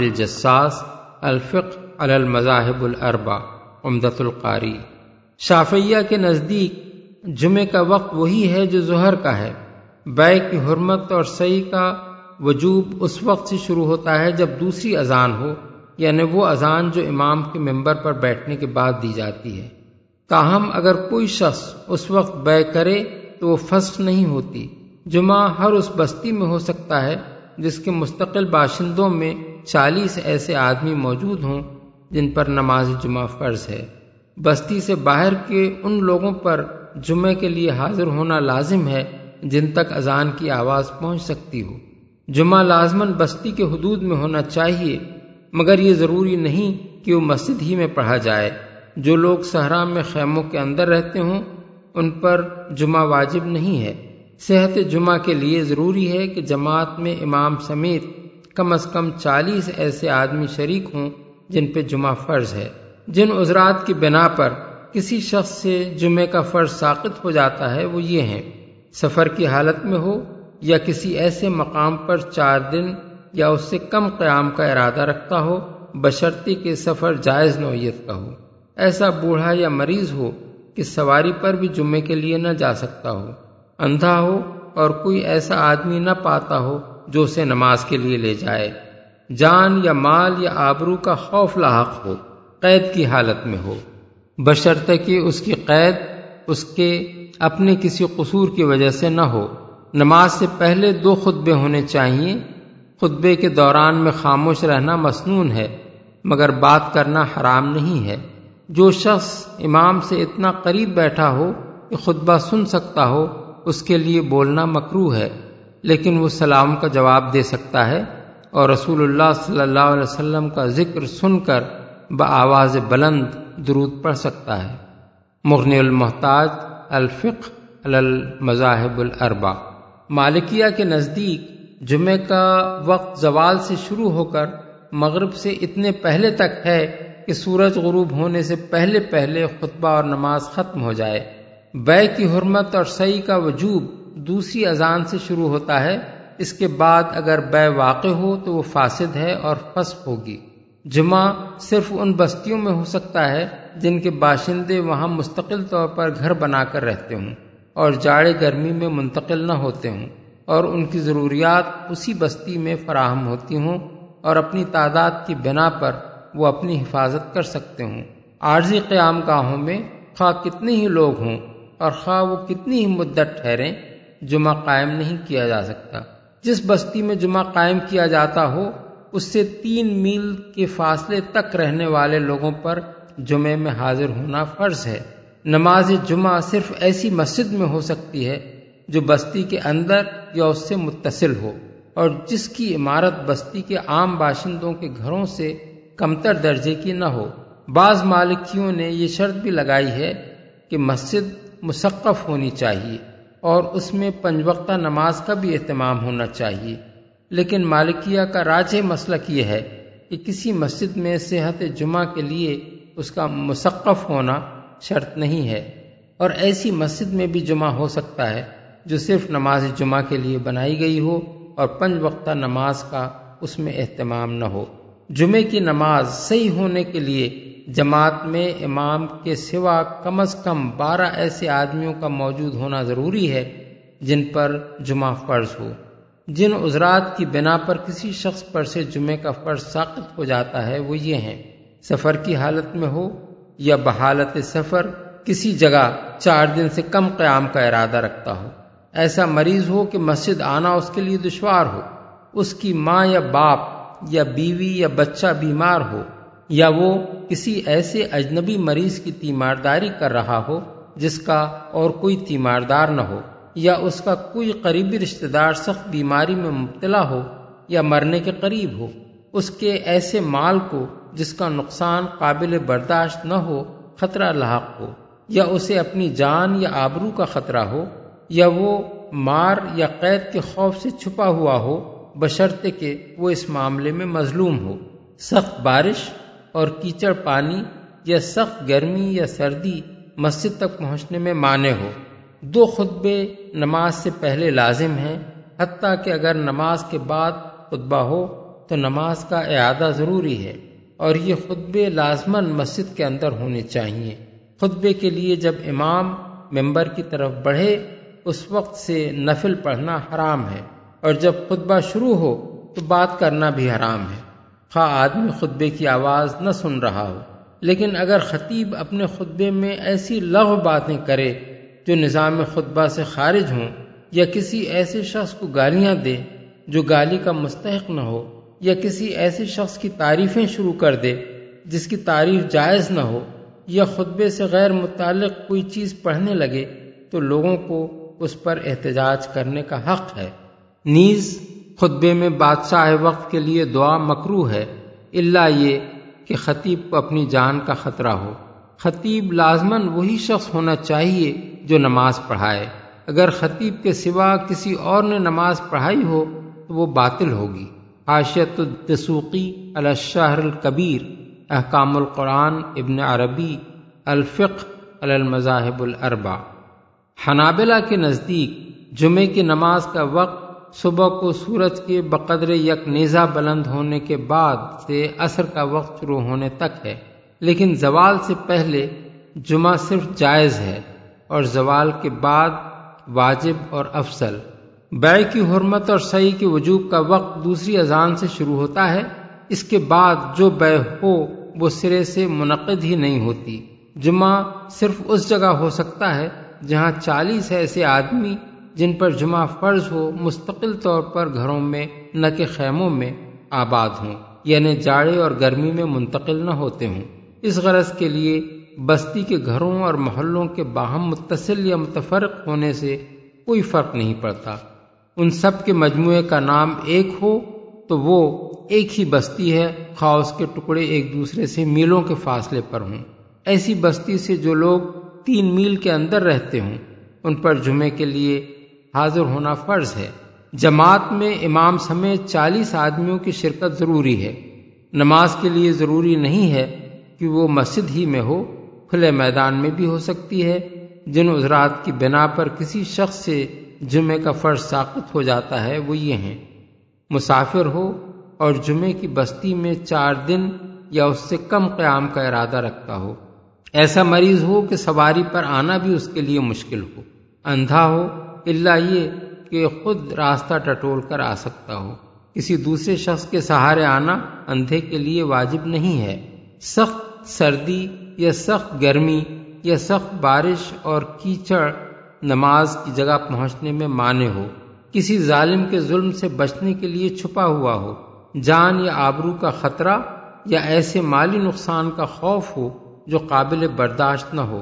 الفق المذاہب الربا عمدت القاری شافیہ کے نزدیک جمعہ کا وقت وہی ہے جو ظہر کا ہے بے کی حرمت اور صحیح کا وجوب اس وقت سے شروع ہوتا ہے جب دوسری اذان ہو یعنی وہ اذان جو امام کے ممبر پر بیٹھنے کے بعد دی جاتی ہے تاہم اگر کوئی شخص اس وقت بے کرے تو وہ فسٹ نہیں ہوتی جمعہ ہر اس بستی میں ہو سکتا ہے جس کے مستقل باشندوں میں چالیس ایسے آدمی موجود ہوں جن پر نماز جمعہ فرض ہے بستی سے باہر کے ان لوگوں پر جمعے کے لیے حاضر ہونا لازم ہے جن تک اذان کی آواز پہنچ سکتی ہو جمعہ لازمن بستی کے حدود میں ہونا چاہیے مگر یہ ضروری نہیں کہ وہ مسجد ہی میں پڑھا جائے جو لوگ صحرا میں خیموں کے اندر رہتے ہوں ان پر جمعہ واجب نہیں ہے صحت جمعہ کے لیے ضروری ہے کہ جماعت میں امام سمیت کم از کم چالیس ایسے آدمی شریک ہوں جن پہ جمعہ فرض ہے جن عذرات کی بنا پر کسی شخص سے جمعے کا فرض ساقط ہو جاتا ہے وہ یہ ہیں سفر کی حالت میں ہو یا کسی ایسے مقام پر چار دن یا اس سے کم قیام کا ارادہ رکھتا ہو بشرتی کے سفر جائز نوعیت کا ہو ایسا بوڑھا یا مریض ہو کہ سواری پر بھی جمعے کے لیے نہ جا سکتا ہو اندھا ہو اور کوئی ایسا آدمی نہ پاتا ہو جو اسے نماز کے لیے لے جائے جان یا مال یا آبرو کا خوف لاحق ہو قید کی حالت میں ہو کہ اس کی قید اس کے اپنے کسی قصور کی وجہ سے نہ ہو نماز سے پہلے دو خطبے ہونے چاہیے خطبے کے دوران میں خاموش رہنا مصنون ہے مگر بات کرنا حرام نہیں ہے جو شخص امام سے اتنا قریب بیٹھا ہو کہ خطبہ سن سکتا ہو اس کے لیے بولنا مکرو ہے لیکن وہ سلام کا جواب دے سکتا ہے اور رسول اللہ صلی اللہ علیہ وسلم کا ذکر سن کر بآواز بلند درود پڑھ سکتا ہے مغنی المحتاج الفق المذاہب الاربع مالکیہ کے نزدیک جمعہ کا وقت زوال سے شروع ہو کر مغرب سے اتنے پہلے تک ہے کہ سورج غروب ہونے سے پہلے پہلے خطبہ اور نماز ختم ہو جائے بے کی حرمت اور سعی کا وجوب دوسری اذان سے شروع ہوتا ہے اس کے بعد اگر بے واقع ہو تو وہ فاسد ہے اور فسق ہوگی جمعہ صرف ان بستیوں میں ہو سکتا ہے جن کے باشندے وہاں مستقل طور پر گھر بنا کر رہتے ہوں اور جاڑے گرمی میں منتقل نہ ہوتے ہوں اور ان کی ضروریات اسی بستی میں فراہم ہوتی ہوں اور اپنی تعداد کی بنا پر وہ اپنی حفاظت کر سکتے ہوں عارضی قیام گاہوں میں خواہ کتنے ہی لوگ ہوں اور خواہ وہ کتنی ہی مدت ٹھہریں جمعہ قائم نہیں کیا جا سکتا جس بستی میں جمعہ قائم کیا جاتا ہو اس سے تین میل کے فاصلے تک رہنے والے لوگوں پر جمعے میں حاضر ہونا فرض ہے نماز جمعہ صرف ایسی مسجد میں ہو سکتی ہے جو بستی کے اندر یا اس سے متصل ہو اور جس کی عمارت بستی کے عام باشندوں کے گھروں سے کمتر درجے کی نہ ہو بعض مالکیوں نے یہ شرط بھی لگائی ہے کہ مسجد مسقف ہونی چاہیے اور اس میں پنج وقتہ نماز کا بھی اہتمام ہونا چاہیے لیکن مالکیہ کا راج مسلک یہ ہے کہ کسی مسجد میں صحت جمعہ کے لیے اس کا مسقف ہونا شرط نہیں ہے اور ایسی مسجد میں بھی جمعہ ہو سکتا ہے جو صرف نماز جمعہ کے لیے بنائی گئی ہو اور پنج وقتہ نماز کا اس میں اہتمام نہ ہو جمعہ کی نماز صحیح ہونے کے لیے جماعت میں امام کے سوا کم از کم بارہ ایسے آدمیوں کا موجود ہونا ضروری ہے جن پر جمعہ فرض ہو جن عذرات کی بنا پر کسی شخص پر سے جمعہ کا فرض ساقط ہو جاتا ہے وہ یہ ہیں سفر کی حالت میں ہو یا بحالت سفر کسی جگہ چار دن سے کم قیام کا ارادہ رکھتا ہو ایسا مریض ہو کہ مسجد آنا اس کے لیے دشوار ہو اس کی ماں یا باپ یا بیوی یا بچہ بیمار ہو یا وہ کسی ایسے اجنبی مریض کی تیمارداری کر رہا ہو جس کا اور کوئی تیماردار نہ ہو یا اس کا کوئی قریبی رشتہ دار سخت بیماری میں مبتلا ہو یا مرنے کے قریب ہو اس کے ایسے مال کو جس کا نقصان قابل برداشت نہ ہو خطرہ لاحق ہو یا اسے اپنی جان یا آبرو کا خطرہ ہو یا وہ مار یا قید کے خوف سے چھپا ہوا ہو بشرط کہ وہ اس معاملے میں مظلوم ہو سخت بارش اور کیچڑ پانی یا سخت گرمی یا سردی مسجد تک پہنچنے میں مانے ہو دو خطبے نماز سے پہلے لازم ہیں حتیٰ کہ اگر نماز کے بعد خطبہ ہو تو نماز کا اعادہ ضروری ہے اور یہ خطبے لازمن مسجد کے اندر ہونے چاہیے خطبے کے لیے جب امام ممبر کی طرف بڑھے اس وقت سے نفل پڑھنا حرام ہے اور جب خطبہ شروع ہو تو بات کرنا بھی حرام ہے خواہ آدمی خطبے کی آواز نہ سن رہا ہو لیکن اگر خطیب اپنے خطبے میں ایسی لغ باتیں کرے جو نظام خطبہ سے خارج ہوں یا کسی ایسے شخص کو گالیاں دے جو گالی کا مستحق نہ ہو یا کسی ایسے شخص کی تعریفیں شروع کر دے جس کی تعریف جائز نہ ہو یا خطبے سے غیر متعلق کوئی چیز پڑھنے لگے تو لوگوں کو اس پر احتجاج کرنے کا حق ہے نیز خطبے میں بادشاہ وقت کے لیے دعا مکرو ہے اللہ یہ کہ خطیب کو اپنی جان کا خطرہ ہو خطیب لازماً وہی شخص ہونا چاہیے جو نماز پڑھائے اگر خطیب کے سوا کسی اور نے نماز پڑھائی ہو تو وہ باطل ہوگی حاشیت الدسوقی الشہر القبیر احکام القرآن ابن عربی الفق المذاہب الاربع حنابلہ کے نزدیک جمعے کی نماز کا وقت صبح کو سورج کے بقدر یک نیزہ بلند ہونے کے بعد سے اثر کا وقت شروع ہونے تک ہے لیکن زوال سے پہلے جمعہ صرف جائز ہے اور زوال کے بعد واجب اور افسل بے کی حرمت اور صحیح کے وجوب کا وقت دوسری اذان سے شروع ہوتا ہے اس کے بعد جو بے ہو وہ سرے سے منعقد ہی نہیں ہوتی جمعہ صرف اس جگہ ہو سکتا ہے جہاں چالیس ایسے آدمی جن پر جمعہ فرض ہو مستقل طور پر گھروں میں نہ کہ خیموں میں آباد ہوں یعنی جاڑے اور گرمی میں منتقل نہ ہوتے ہوں اس غرض کے لیے بستی کے گھروں اور محلوں کے باہم متصل یا متفرق ہونے سے کوئی فرق نہیں پڑتا ان سب کے مجموعے کا نام ایک ہو تو وہ ایک ہی بستی ہے اس کے ٹکڑے ایک دوسرے سے میلوں کے فاصلے پر ہوں ایسی بستی سے جو لوگ تین میل کے اندر رہتے ہوں ان پر جمعے کے لیے حاضر ہونا فرض ہے جماعت میں امام سمیت چالیس آدمیوں کی شرکت ضروری ہے نماز کے لیے ضروری نہیں ہے کہ وہ مسجد ہی میں ہو کھلے میدان میں بھی ہو سکتی ہے جن عذرات کی بنا پر کسی شخص سے جمعے کا فرض ساقت ہو جاتا ہے وہ یہ ہیں مسافر ہو اور جمعے کی بستی میں چار دن یا اس سے کم قیام کا ارادہ رکھتا ہو ایسا مریض ہو کہ سواری پر آنا بھی اس کے لیے مشکل ہو اندھا ہو اللہ یہ کہ خود راستہ ٹٹول کر آ سکتا ہو کسی دوسرے شخص کے سہارے آنا اندھے کے لیے واجب نہیں ہے سخت سردی یا سخت گرمی یا سخت بارش اور کیچڑ نماز کی جگہ پہنچنے میں مانے ہو کسی ظالم کے ظلم سے بچنے کے لیے چھپا ہوا ہو جان یا آبرو کا خطرہ یا ایسے مالی نقصان کا خوف ہو جو قابل برداشت نہ ہو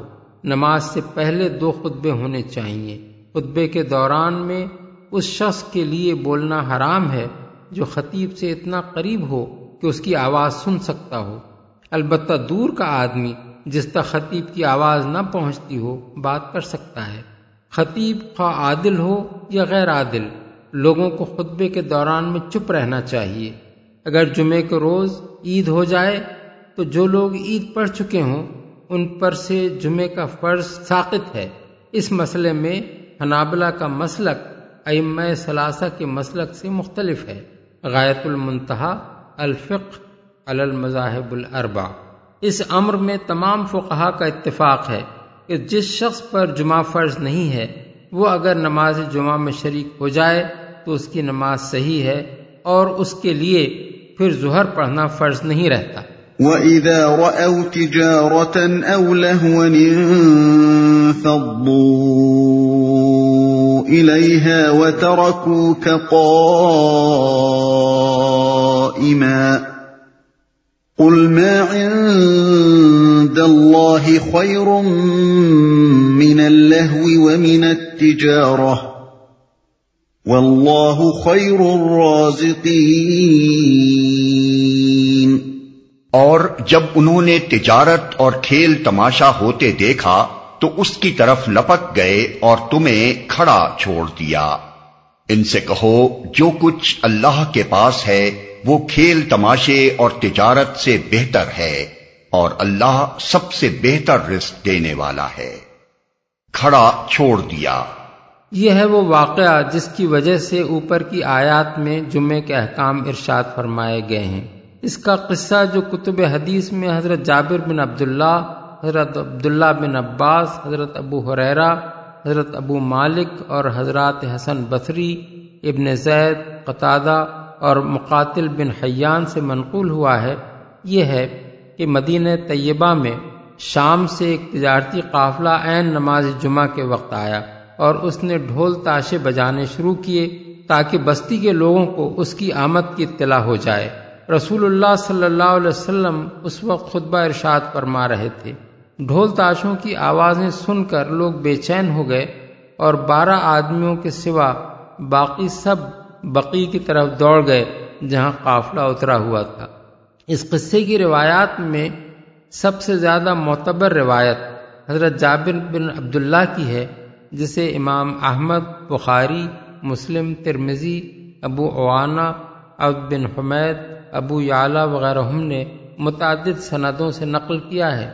نماز سے پہلے دو خطبے ہونے چاہیے خطبے کے دوران میں اس شخص کے لیے بولنا حرام ہے جو خطیب سے اتنا قریب ہو کہ اس کی آواز سن سکتا ہو البتہ دور کا آدمی جس تک خطیب کی آواز نہ پہنچتی ہو بات کر سکتا ہے خطیب خا عادل ہو یا غیر عادل لوگوں کو خطبے کے دوران میں چپ رہنا چاہیے اگر جمعے کے روز عید ہو جائے تو جو لوگ عید پڑھ چکے ہوں ان پر سے جمعے کا فرض ساقط ہے اس مسئلے میں حنابلہ کا مسلک ائمہ ثلاثہ کے مسلک سے مختلف ہے غایت المنتہا الفق علل مذاہب الاربع اس امر میں تمام فقہا کا اتفاق ہے کہ جس شخص پر جمعہ فرض نہیں ہے وہ اگر نماز جمعہ میں شریک ہو جائے تو اس کی نماز صحیح ہے اور اس کے لیے پھر ظہر پڑھنا فرض نہیں رہتا وَإِذَا رَأَوْ تِجَارَةً أَوْ لَهُوًا فَضُّوا إِلَيْهَا وَتَرَكُوكَ قَائِمًا قل ما عند الله خير خير من اللهو ومن التجارة والله الرازقين اور جب انہوں نے تجارت اور کھیل تماشا ہوتے دیکھا تو اس کی طرف لپک گئے اور تمہیں کھڑا چھوڑ دیا ان سے کہو جو کچھ اللہ کے پاس ہے وہ کھیل تماشے اور تجارت سے بہتر ہے اور اللہ سب سے بہتر رزق دینے والا ہے کھڑا چھوڑ دیا یہ ہے وہ واقعہ جس کی وجہ سے اوپر کی آیات میں جمعے کے احکام ارشاد فرمائے گئے ہیں اس کا قصہ جو کتب حدیث میں حضرت جابر بن عبداللہ حضرت عبداللہ بن عباس حضرت ابو حریرا حضرت ابو مالک اور حضرات حسن بصری ابن زید قطادہ اور مقاتل بن حیان سے منقول ہوا ہے یہ ہے کہ مدینہ طیبہ میں شام سے ایک تجارتی قافلہ عین نماز جمعہ کے وقت آیا اور اس نے ڈھول تاشے بجانے شروع کیے تاکہ بستی کے لوگوں کو اس کی آمد کی اطلاع ہو جائے رسول اللہ صلی اللہ علیہ وسلم اس وقت خطبہ ارشاد فرما رہے تھے ڈھول تاشوں کی آوازیں سن کر لوگ بے چین ہو گئے اور بارہ آدمیوں کے سوا باقی سب بقی کی طرف دوڑ گئے جہاں قافلہ اترا ہوا تھا اس قصے کی روایات میں سب سے زیادہ معتبر روایت حضرت جابر بن عبداللہ کی ہے جسے امام احمد بخاری مسلم ترمزی ابو اوانا اب بن حمید ابو یعلا وغیرہ نے متعدد سندوں سے نقل کیا ہے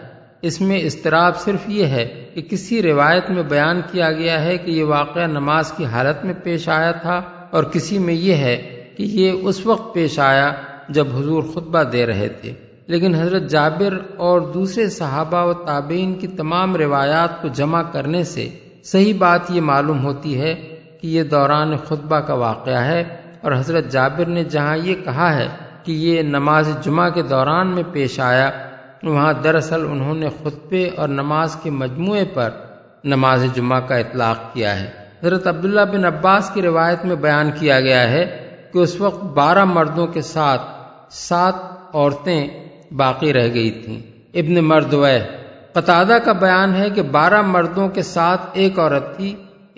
اس میں اضطراب صرف یہ ہے کہ کسی روایت میں بیان کیا گیا ہے کہ یہ واقعہ نماز کی حالت میں پیش آیا تھا اور کسی میں یہ ہے کہ یہ اس وقت پیش آیا جب حضور خطبہ دے رہے تھے لیکن حضرت جابر اور دوسرے صحابہ و تابعین کی تمام روایات کو جمع کرنے سے صحیح بات یہ معلوم ہوتی ہے کہ یہ دوران خطبہ کا واقعہ ہے اور حضرت جابر نے جہاں یہ کہا ہے کہ یہ نماز جمعہ کے دوران میں پیش آیا وہاں دراصل انہوں نے خطبے اور نماز کے مجموعے پر نماز جمعہ کا اطلاق کیا ہے حضرت عبداللہ بن عباس کی روایت میں بیان کیا گیا ہے کہ اس وقت بارہ مردوں کے ساتھ سات عورتیں باقی رہ گئی تھیں ابن مرد قطادہ کا بیان ہے کہ بارہ مردوں کے ساتھ ایک عورت تھی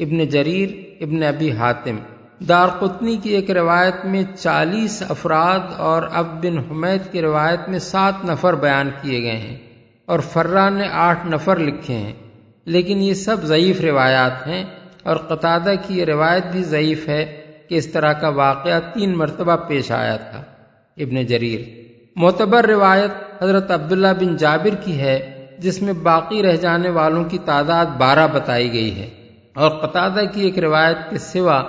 ابن جریر ابن ابی حاتم دار قطنی کی ایک روایت میں چالیس افراد اور اب بن حمید کی روایت میں سات نفر بیان کیے گئے ہیں اور فرا نے آٹھ نفر لکھے ہیں لیکن یہ سب ضعیف روایات ہیں اور قطادہ کی یہ روایت بھی ضعیف ہے کہ اس طرح کا واقعہ تین مرتبہ پیش آیا تھا ابن جریر معتبر روایت حضرت عبداللہ بن جابر کی ہے جس میں باقی رہ جانے والوں کی تعداد بارہ بتائی گئی ہے اور قطادہ کی ایک روایت کے سوا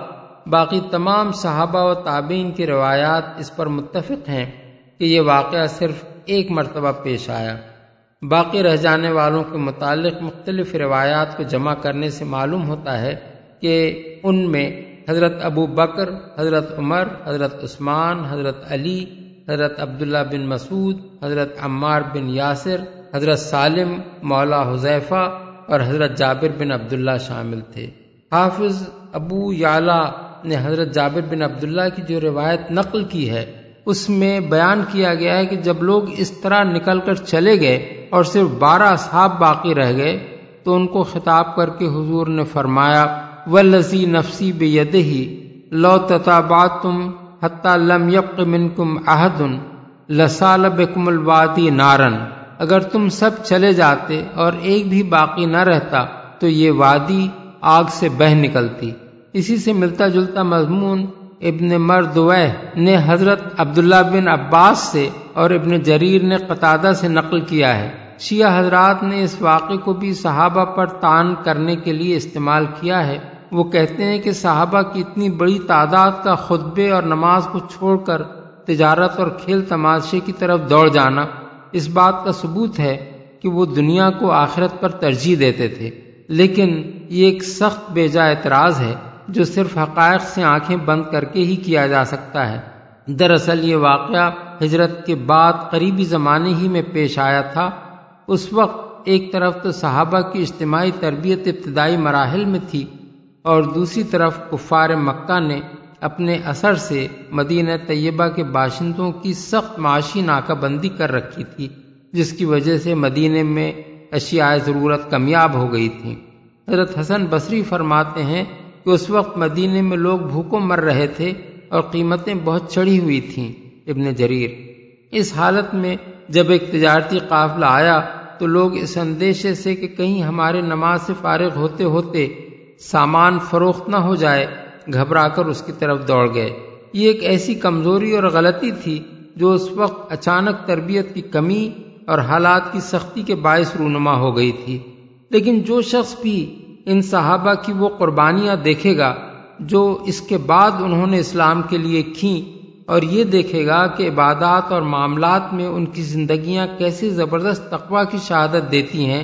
باقی تمام صحابہ و تابعین کی روایات اس پر متفق ہیں کہ یہ واقعہ صرف ایک مرتبہ پیش آیا باقی رہ جانے والوں کے متعلق مختلف روایات کو جمع کرنے سے معلوم ہوتا ہے کہ ان میں حضرت ابو بکر حضرت عمر حضرت عثمان حضرت علی حضرت عبداللہ بن مسعود حضرت عمار بن یاسر حضرت سالم مولا حذیفہ اور حضرت جابر بن عبداللہ شامل تھے حافظ ابو یالا نے حضرت جابر بن عبداللہ کی جو روایت نقل کی ہے اس میں بیان کیا گیا ہے کہ جب لوگ اس طرح نکل کر چلے گئے اور صرف بارہ اصحاب باقی رہ گئے تو ان کو خطاب کر کے حضور نے فرمایا و لذی نفسی ہی لو تطابات تم لم من حتالم لسال بکم الوادی نارن اگر تم سب چلے جاتے اور ایک بھی باقی نہ رہتا تو یہ وادی آگ سے بہہ نکلتی اسی سے ملتا جلتا مضمون ابن مرد نے حضرت عبداللہ بن عباس سے اور ابن جریر نے قطادہ سے نقل کیا ہے شیعہ حضرات نے اس واقعے کو بھی صحابہ پر تان کرنے کے لیے استعمال کیا ہے وہ کہتے ہیں کہ صحابہ کی اتنی بڑی تعداد کا خطبے اور نماز کو چھوڑ کر تجارت اور کھیل تماشے کی طرف دوڑ جانا اس بات کا ثبوت ہے کہ وہ دنیا کو آخرت پر ترجیح دیتے تھے لیکن یہ ایک سخت بیجا اعتراض ہے جو صرف حقائق سے آنکھیں بند کر کے ہی کیا جا سکتا ہے دراصل یہ واقعہ ہجرت کے بعد قریبی زمانے ہی میں پیش آیا تھا اس وقت ایک طرف تو صحابہ کی اجتماعی تربیت ابتدائی مراحل میں تھی اور دوسری طرف کفار مکہ نے اپنے اثر سے مدینہ طیبہ کے باشندوں کی سخت معاشی ناکہ بندی کر رکھی تھی جس کی وجہ سے مدینہ میں اشیاء ضرورت کمیاب ہو گئی تھی حضرت حسن بصری فرماتے ہیں کہ اس وقت مدینہ میں لوگ بھوکوں مر رہے تھے اور قیمتیں بہت چڑھی ہوئی تھیں ابن جریر اس حالت میں جب ایک تجارتی قافلہ آیا تو لوگ اس اندیشے سے کہ کہیں ہمارے نماز سے فارغ ہوتے ہوتے سامان فروخت نہ ہو جائے گھبرا کر اس کی طرف دوڑ گئے یہ ایک ایسی کمزوری اور غلطی تھی جو اس وقت اچانک تربیت کی کمی اور حالات کی سختی کے باعث رونما ہو گئی تھی لیکن جو شخص بھی ان صحابہ کی وہ قربانیاں دیکھے گا جو اس کے بعد انہوں نے اسلام کے لیے کھی اور یہ دیکھے گا کہ عبادات اور معاملات میں ان کی زندگیاں کیسے زبردست تقوی کی شہادت دیتی ہیں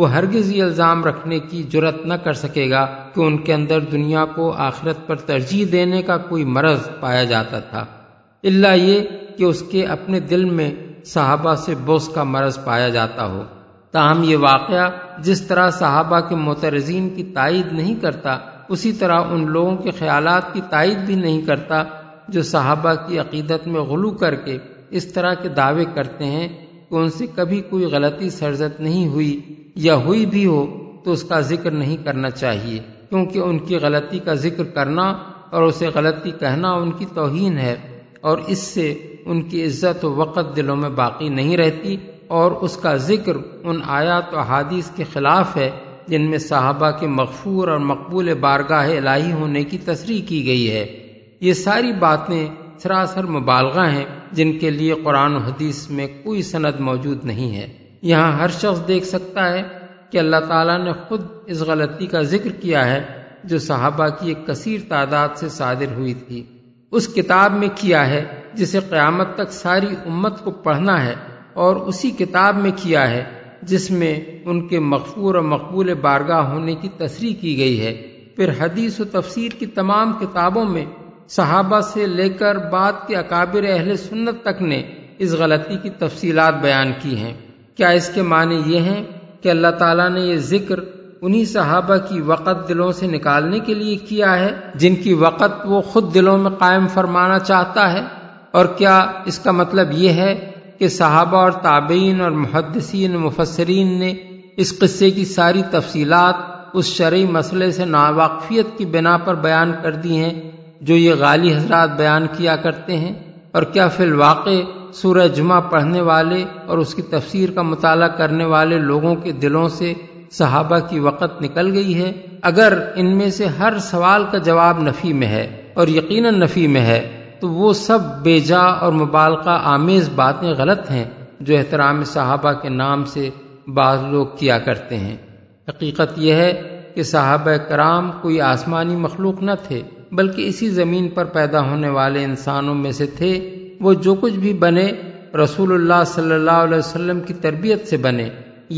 وہ ہرگز یہ الزام رکھنے کی جرت نہ کر سکے گا کہ ان کے اندر دنیا کو آخرت پر ترجیح دینے کا کوئی مرض پایا جاتا تھا اللہ یہ کہ اس کے اپنے دل میں صحابہ سے بوس کا مرض پایا جاتا ہو تاہم یہ واقعہ جس طرح صحابہ کے مترزین کی تائید نہیں کرتا اسی طرح ان لوگوں کے خیالات کی تائید بھی نہیں کرتا جو صحابہ کی عقیدت میں غلو کر کے اس طرح کے دعوے کرتے ہیں کہ ان سے کبھی کوئی غلطی سرزت نہیں ہوئی یا ہوئی بھی ہو تو اس کا ذکر نہیں کرنا چاہیے کیونکہ ان کی غلطی کا ذکر کرنا اور اسے غلطی کہنا ان کی توہین ہے اور اس سے ان کی عزت و وقت دلوں میں باقی نہیں رہتی اور اس کا ذکر ان آیات و حادیث کے خلاف ہے جن میں صحابہ کے مغفور اور مقبول بارگاہ الہی ہونے کی تصریح کی گئی ہے یہ ساری باتیں سراسر مبالغہ ہیں جن کے لیے قرآن و حدیث میں کوئی سند موجود نہیں ہے یہاں ہر شخص دیکھ سکتا ہے کہ اللہ تعالیٰ نے خود اس غلطی کا ذکر کیا ہے جو صحابہ کی ایک کثیر تعداد سے صادر ہوئی تھی اس کتاب میں کیا ہے جسے قیامت تک ساری امت کو پڑھنا ہے اور اسی کتاب میں کیا ہے جس میں ان کے مقفور اور مقبول بارگاہ ہونے کی تصریح کی گئی ہے پھر حدیث و تفسیر کی تمام کتابوں میں صحابہ سے لے کر بعد کے اکابر اہل سنت تک نے اس غلطی کی تفصیلات بیان کی ہیں کیا اس کے معنی یہ ہیں کہ اللہ تعالیٰ نے یہ ذکر انہی صحابہ کی وقت دلوں سے نکالنے کے لیے کیا ہے جن کی وقت وہ خود دلوں میں قائم فرمانا چاہتا ہے اور کیا اس کا مطلب یہ ہے کہ صحابہ اور تابعین اور محدثین مفسرین نے اس قصے کی ساری تفصیلات اس شرعی مسئلے سے ناواقفیت کی بنا پر بیان کر دی ہیں جو یہ غالی حضرات بیان کیا کرتے ہیں اور کیا فی الواقع سورہ جمعہ پڑھنے والے اور اس کی تفسیر کا مطالعہ کرنے والے لوگوں کے دلوں سے صحابہ کی وقت نکل گئی ہے اگر ان میں سے ہر سوال کا جواب نفی میں ہے اور یقیناً نفی میں ہے تو وہ سب بے جا اور مبالکہ آمیز باتیں غلط ہیں جو احترام صحابہ کے نام سے بعض لوگ کیا کرتے ہیں حقیقت یہ ہے کہ صحابہ کرام کوئی آسمانی مخلوق نہ تھے بلکہ اسی زمین پر پیدا ہونے والے انسانوں میں سے تھے وہ جو کچھ بھی بنے رسول اللہ صلی اللہ علیہ وسلم کی تربیت سے بنے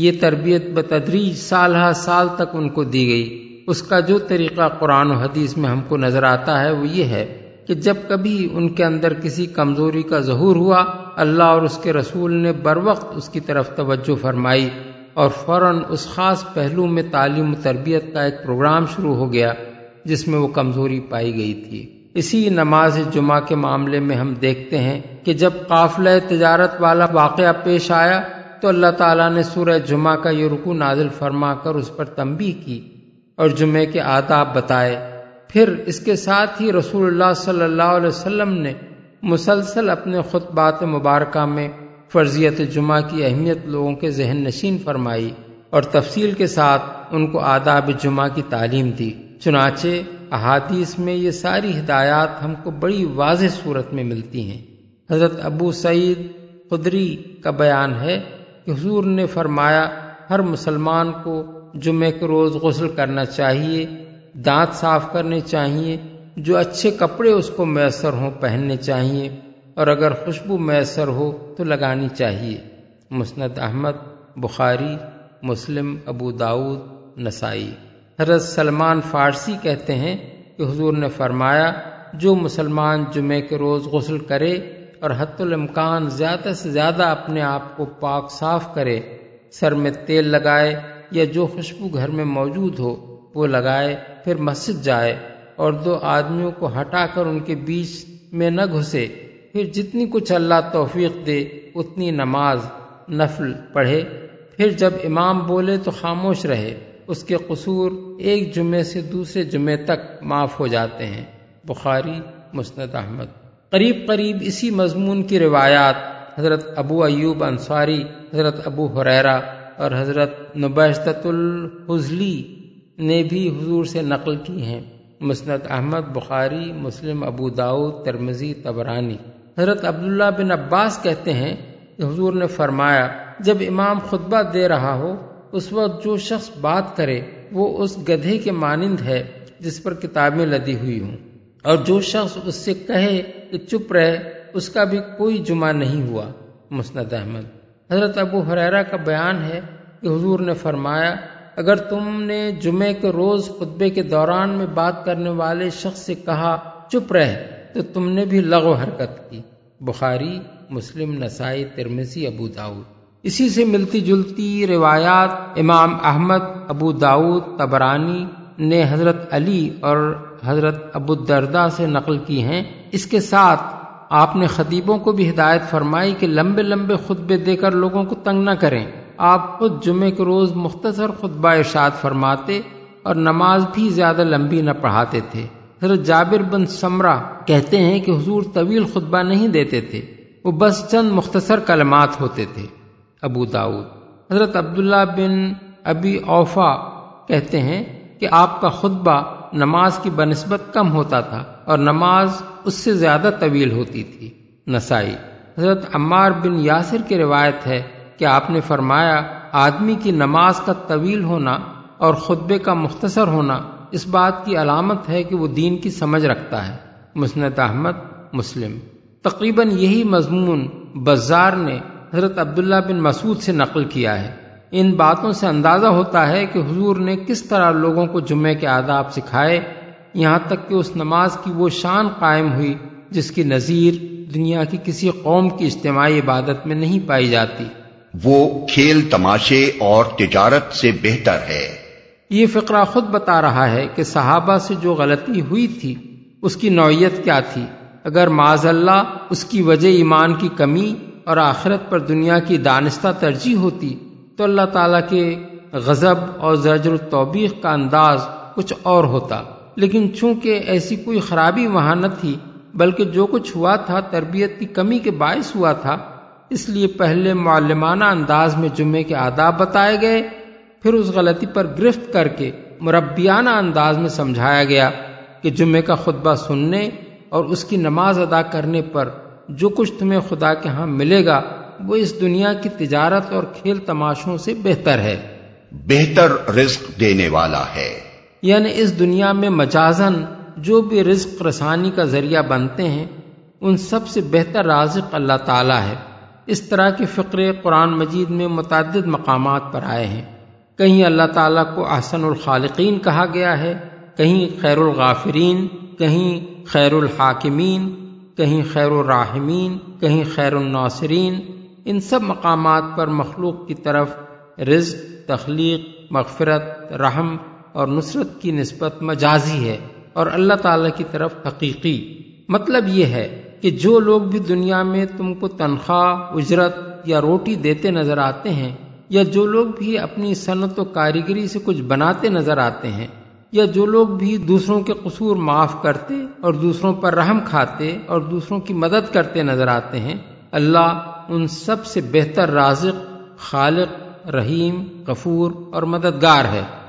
یہ تربیت بتدریج سال ہر سال تک ان کو دی گئی اس کا جو طریقہ قرآن و حدیث میں ہم کو نظر آتا ہے وہ یہ ہے کہ جب کبھی ان کے اندر کسی کمزوری کا ظہور ہوا اللہ اور اس کے رسول نے بر وقت اس کی طرف توجہ فرمائی اور فوراً اس خاص پہلو میں تعلیم و تربیت کا ایک پروگرام شروع ہو گیا جس میں وہ کمزوری پائی گئی تھی اسی نماز جمعہ کے معاملے میں ہم دیکھتے ہیں کہ جب قافلہ تجارت والا واقعہ پیش آیا تو اللہ تعالیٰ نے سورہ جمعہ کا یہ رکو نازل فرما کر اس پر تمبی کی اور جمعہ کے آداب بتائے پھر اس کے ساتھ ہی رسول اللہ صلی اللہ علیہ وسلم نے مسلسل اپنے خطبات مبارکہ میں فرضیت جمعہ کی اہمیت لوگوں کے ذہن نشین فرمائی اور تفصیل کے ساتھ ان کو آداب جمعہ کی تعلیم دی چنانچہ احادیث میں یہ ساری ہدایات ہم کو بڑی واضح صورت میں ملتی ہیں حضرت ابو سعید قدری کا بیان ہے کہ حضور نے فرمایا ہر مسلمان کو جمعے کے روز غسل کرنا چاہیے دانت صاف کرنے چاہیے جو اچھے کپڑے اس کو میسر ہوں پہننے چاہیے اور اگر خوشبو میسر ہو تو لگانی چاہیے مسند احمد بخاری مسلم ابو داود نسائی حضرت سلمان فارسی کہتے ہیں کہ حضور نے فرمایا جو مسلمان جمعے کے روز غسل کرے اور حت الامکان زیادہ سے زیادہ اپنے آپ کو پاک صاف کرے سر میں تیل لگائے یا جو خوشبو گھر میں موجود ہو وہ لگائے پھر مسجد جائے اور دو آدمیوں کو ہٹا کر ان کے بیچ میں نہ گھسے پھر جتنی کچھ اللہ توفیق دے اتنی نماز نفل پڑھے پھر جب امام بولے تو خاموش رہے اس کے قصور ایک جمعے سے دوسرے جمعے تک معاف ہو جاتے ہیں بخاری مسند احمد قریب قریب اسی مضمون کی روایات حضرت ابو ایوب انصاری حضرت ابو حریرا اور حضرت نبیشت الحضلی نے بھی حضور سے نقل کی ہیں مسند احمد بخاری مسلم ابو داؤد ترمزی تبرانی حضرت عبداللہ بن عباس کہتے ہیں کہ حضور نے فرمایا جب امام خطبہ دے رہا ہو اس وقت جو شخص بات کرے وہ اس گدھے کے مانند ہے جس پر کتابیں لدی ہوئی ہوں اور جو شخص اس سے کہے کہ چپ رہے اس کا بھی کوئی جمعہ نہیں ہوا مسند احمد حضرت ابو حریرہ کا بیان ہے کہ حضور نے فرمایا اگر تم نے جمعے کے روز خطبے کے دوران میں بات کرنے والے شخص سے کہا چپ رہ تو تم نے بھی لغو حرکت کی بخاری مسلم نسائی ترمیسی ابو داؤد اسی سے ملتی جلتی روایات امام احمد ابو داود تبرانی نے حضرت علی اور حضرت ابو دردہ سے نقل کی ہیں اس کے ساتھ آپ نے خطیبوں کو بھی ہدایت فرمائی کہ لمبے لمبے خطبے دے کر لوگوں کو تنگ نہ کریں آپ خود جمعے کے روز مختصر خطبہ ارشاد فرماتے اور نماز بھی زیادہ لمبی نہ پڑھاتے تھے حضرت جابر بن سمرا کہتے ہیں کہ حضور طویل خطبہ نہیں دیتے تھے وہ بس چند مختصر کلمات ہوتے تھے ابو داود حضرت عبداللہ بن ابی اوفا کہتے ہیں کہ آپ کا خطبہ نماز کی بنسبت کم ہوتا تھا اور نماز اس سے زیادہ طویل ہوتی تھی نسائی حضرت عمار بن یاسر کی روایت ہے کہ آپ نے فرمایا آدمی کی نماز کا طویل ہونا اور خطبے کا مختصر ہونا اس بات کی علامت ہے کہ وہ دین کی سمجھ رکھتا ہے مسنت احمد مسلم تقریباً یہی مضمون بزار نے حضرت عبداللہ بن مسعود سے نقل کیا ہے ان باتوں سے اندازہ ہوتا ہے کہ حضور نے کس طرح لوگوں کو جمعے کے آداب سکھائے یہاں تک کہ اس نماز کی وہ شان قائم ہوئی جس کی نظیر دنیا کی کسی قوم کی اجتماعی عبادت میں نہیں پائی جاتی وہ کھیل تماشے اور تجارت سے بہتر ہے یہ فقرہ خود بتا رہا ہے کہ صحابہ سے جو غلطی ہوئی تھی اس کی نوعیت کیا تھی اگر معذ اللہ اس کی وجہ ایمان کی کمی اور آخرت پر دنیا کی دانستہ ترجیح ہوتی تو اللہ تعالیٰ کے غضب اور التوبیق کا انداز کچھ اور ہوتا لیکن چونکہ ایسی کوئی خرابی وہاں نہ تھی بلکہ جو کچھ ہوا تھا تربیت کی کمی کے باعث ہوا تھا اس لیے پہلے معلمانہ انداز میں جمعے کے آداب بتائے گئے پھر اس غلطی پر گرفت کر کے مربیانہ انداز میں سمجھایا گیا کہ جمعے کا خطبہ سننے اور اس کی نماز ادا کرنے پر جو کچھ تمہیں خدا کے ہاں ملے گا وہ اس دنیا کی تجارت اور کھیل تماشوں سے بہتر ہے بہتر رزق دینے والا ہے یعنی اس دنیا میں مجازن جو بھی رزق رسانی کا ذریعہ بنتے ہیں ان سب سے بہتر رازق اللہ تعالیٰ ہے اس طرح کے فقرے قرآن مجید میں متعدد مقامات پر آئے ہیں کہیں اللہ تعالیٰ کو احسن الخالقین کہا گیا ہے کہیں خیر الغافرین کہیں خیر الحاکمین کہیں خیر الراحمین کہیں خیر الناصرین ان سب مقامات پر مخلوق کی طرف رزق تخلیق مغفرت رحم اور نصرت کی نسبت مجازی ہے اور اللہ تعالیٰ کی طرف حقیقی مطلب یہ ہے کہ جو لوگ بھی دنیا میں تم کو تنخواہ اجرت یا روٹی دیتے نظر آتے ہیں یا جو لوگ بھی اپنی صنعت و کاریگری سے کچھ بناتے نظر آتے ہیں یا جو لوگ بھی دوسروں کے قصور معاف کرتے اور دوسروں پر رحم کھاتے اور دوسروں کی مدد کرتے نظر آتے ہیں اللہ ان سب سے بہتر رازق خالق رحیم کفور اور مددگار ہے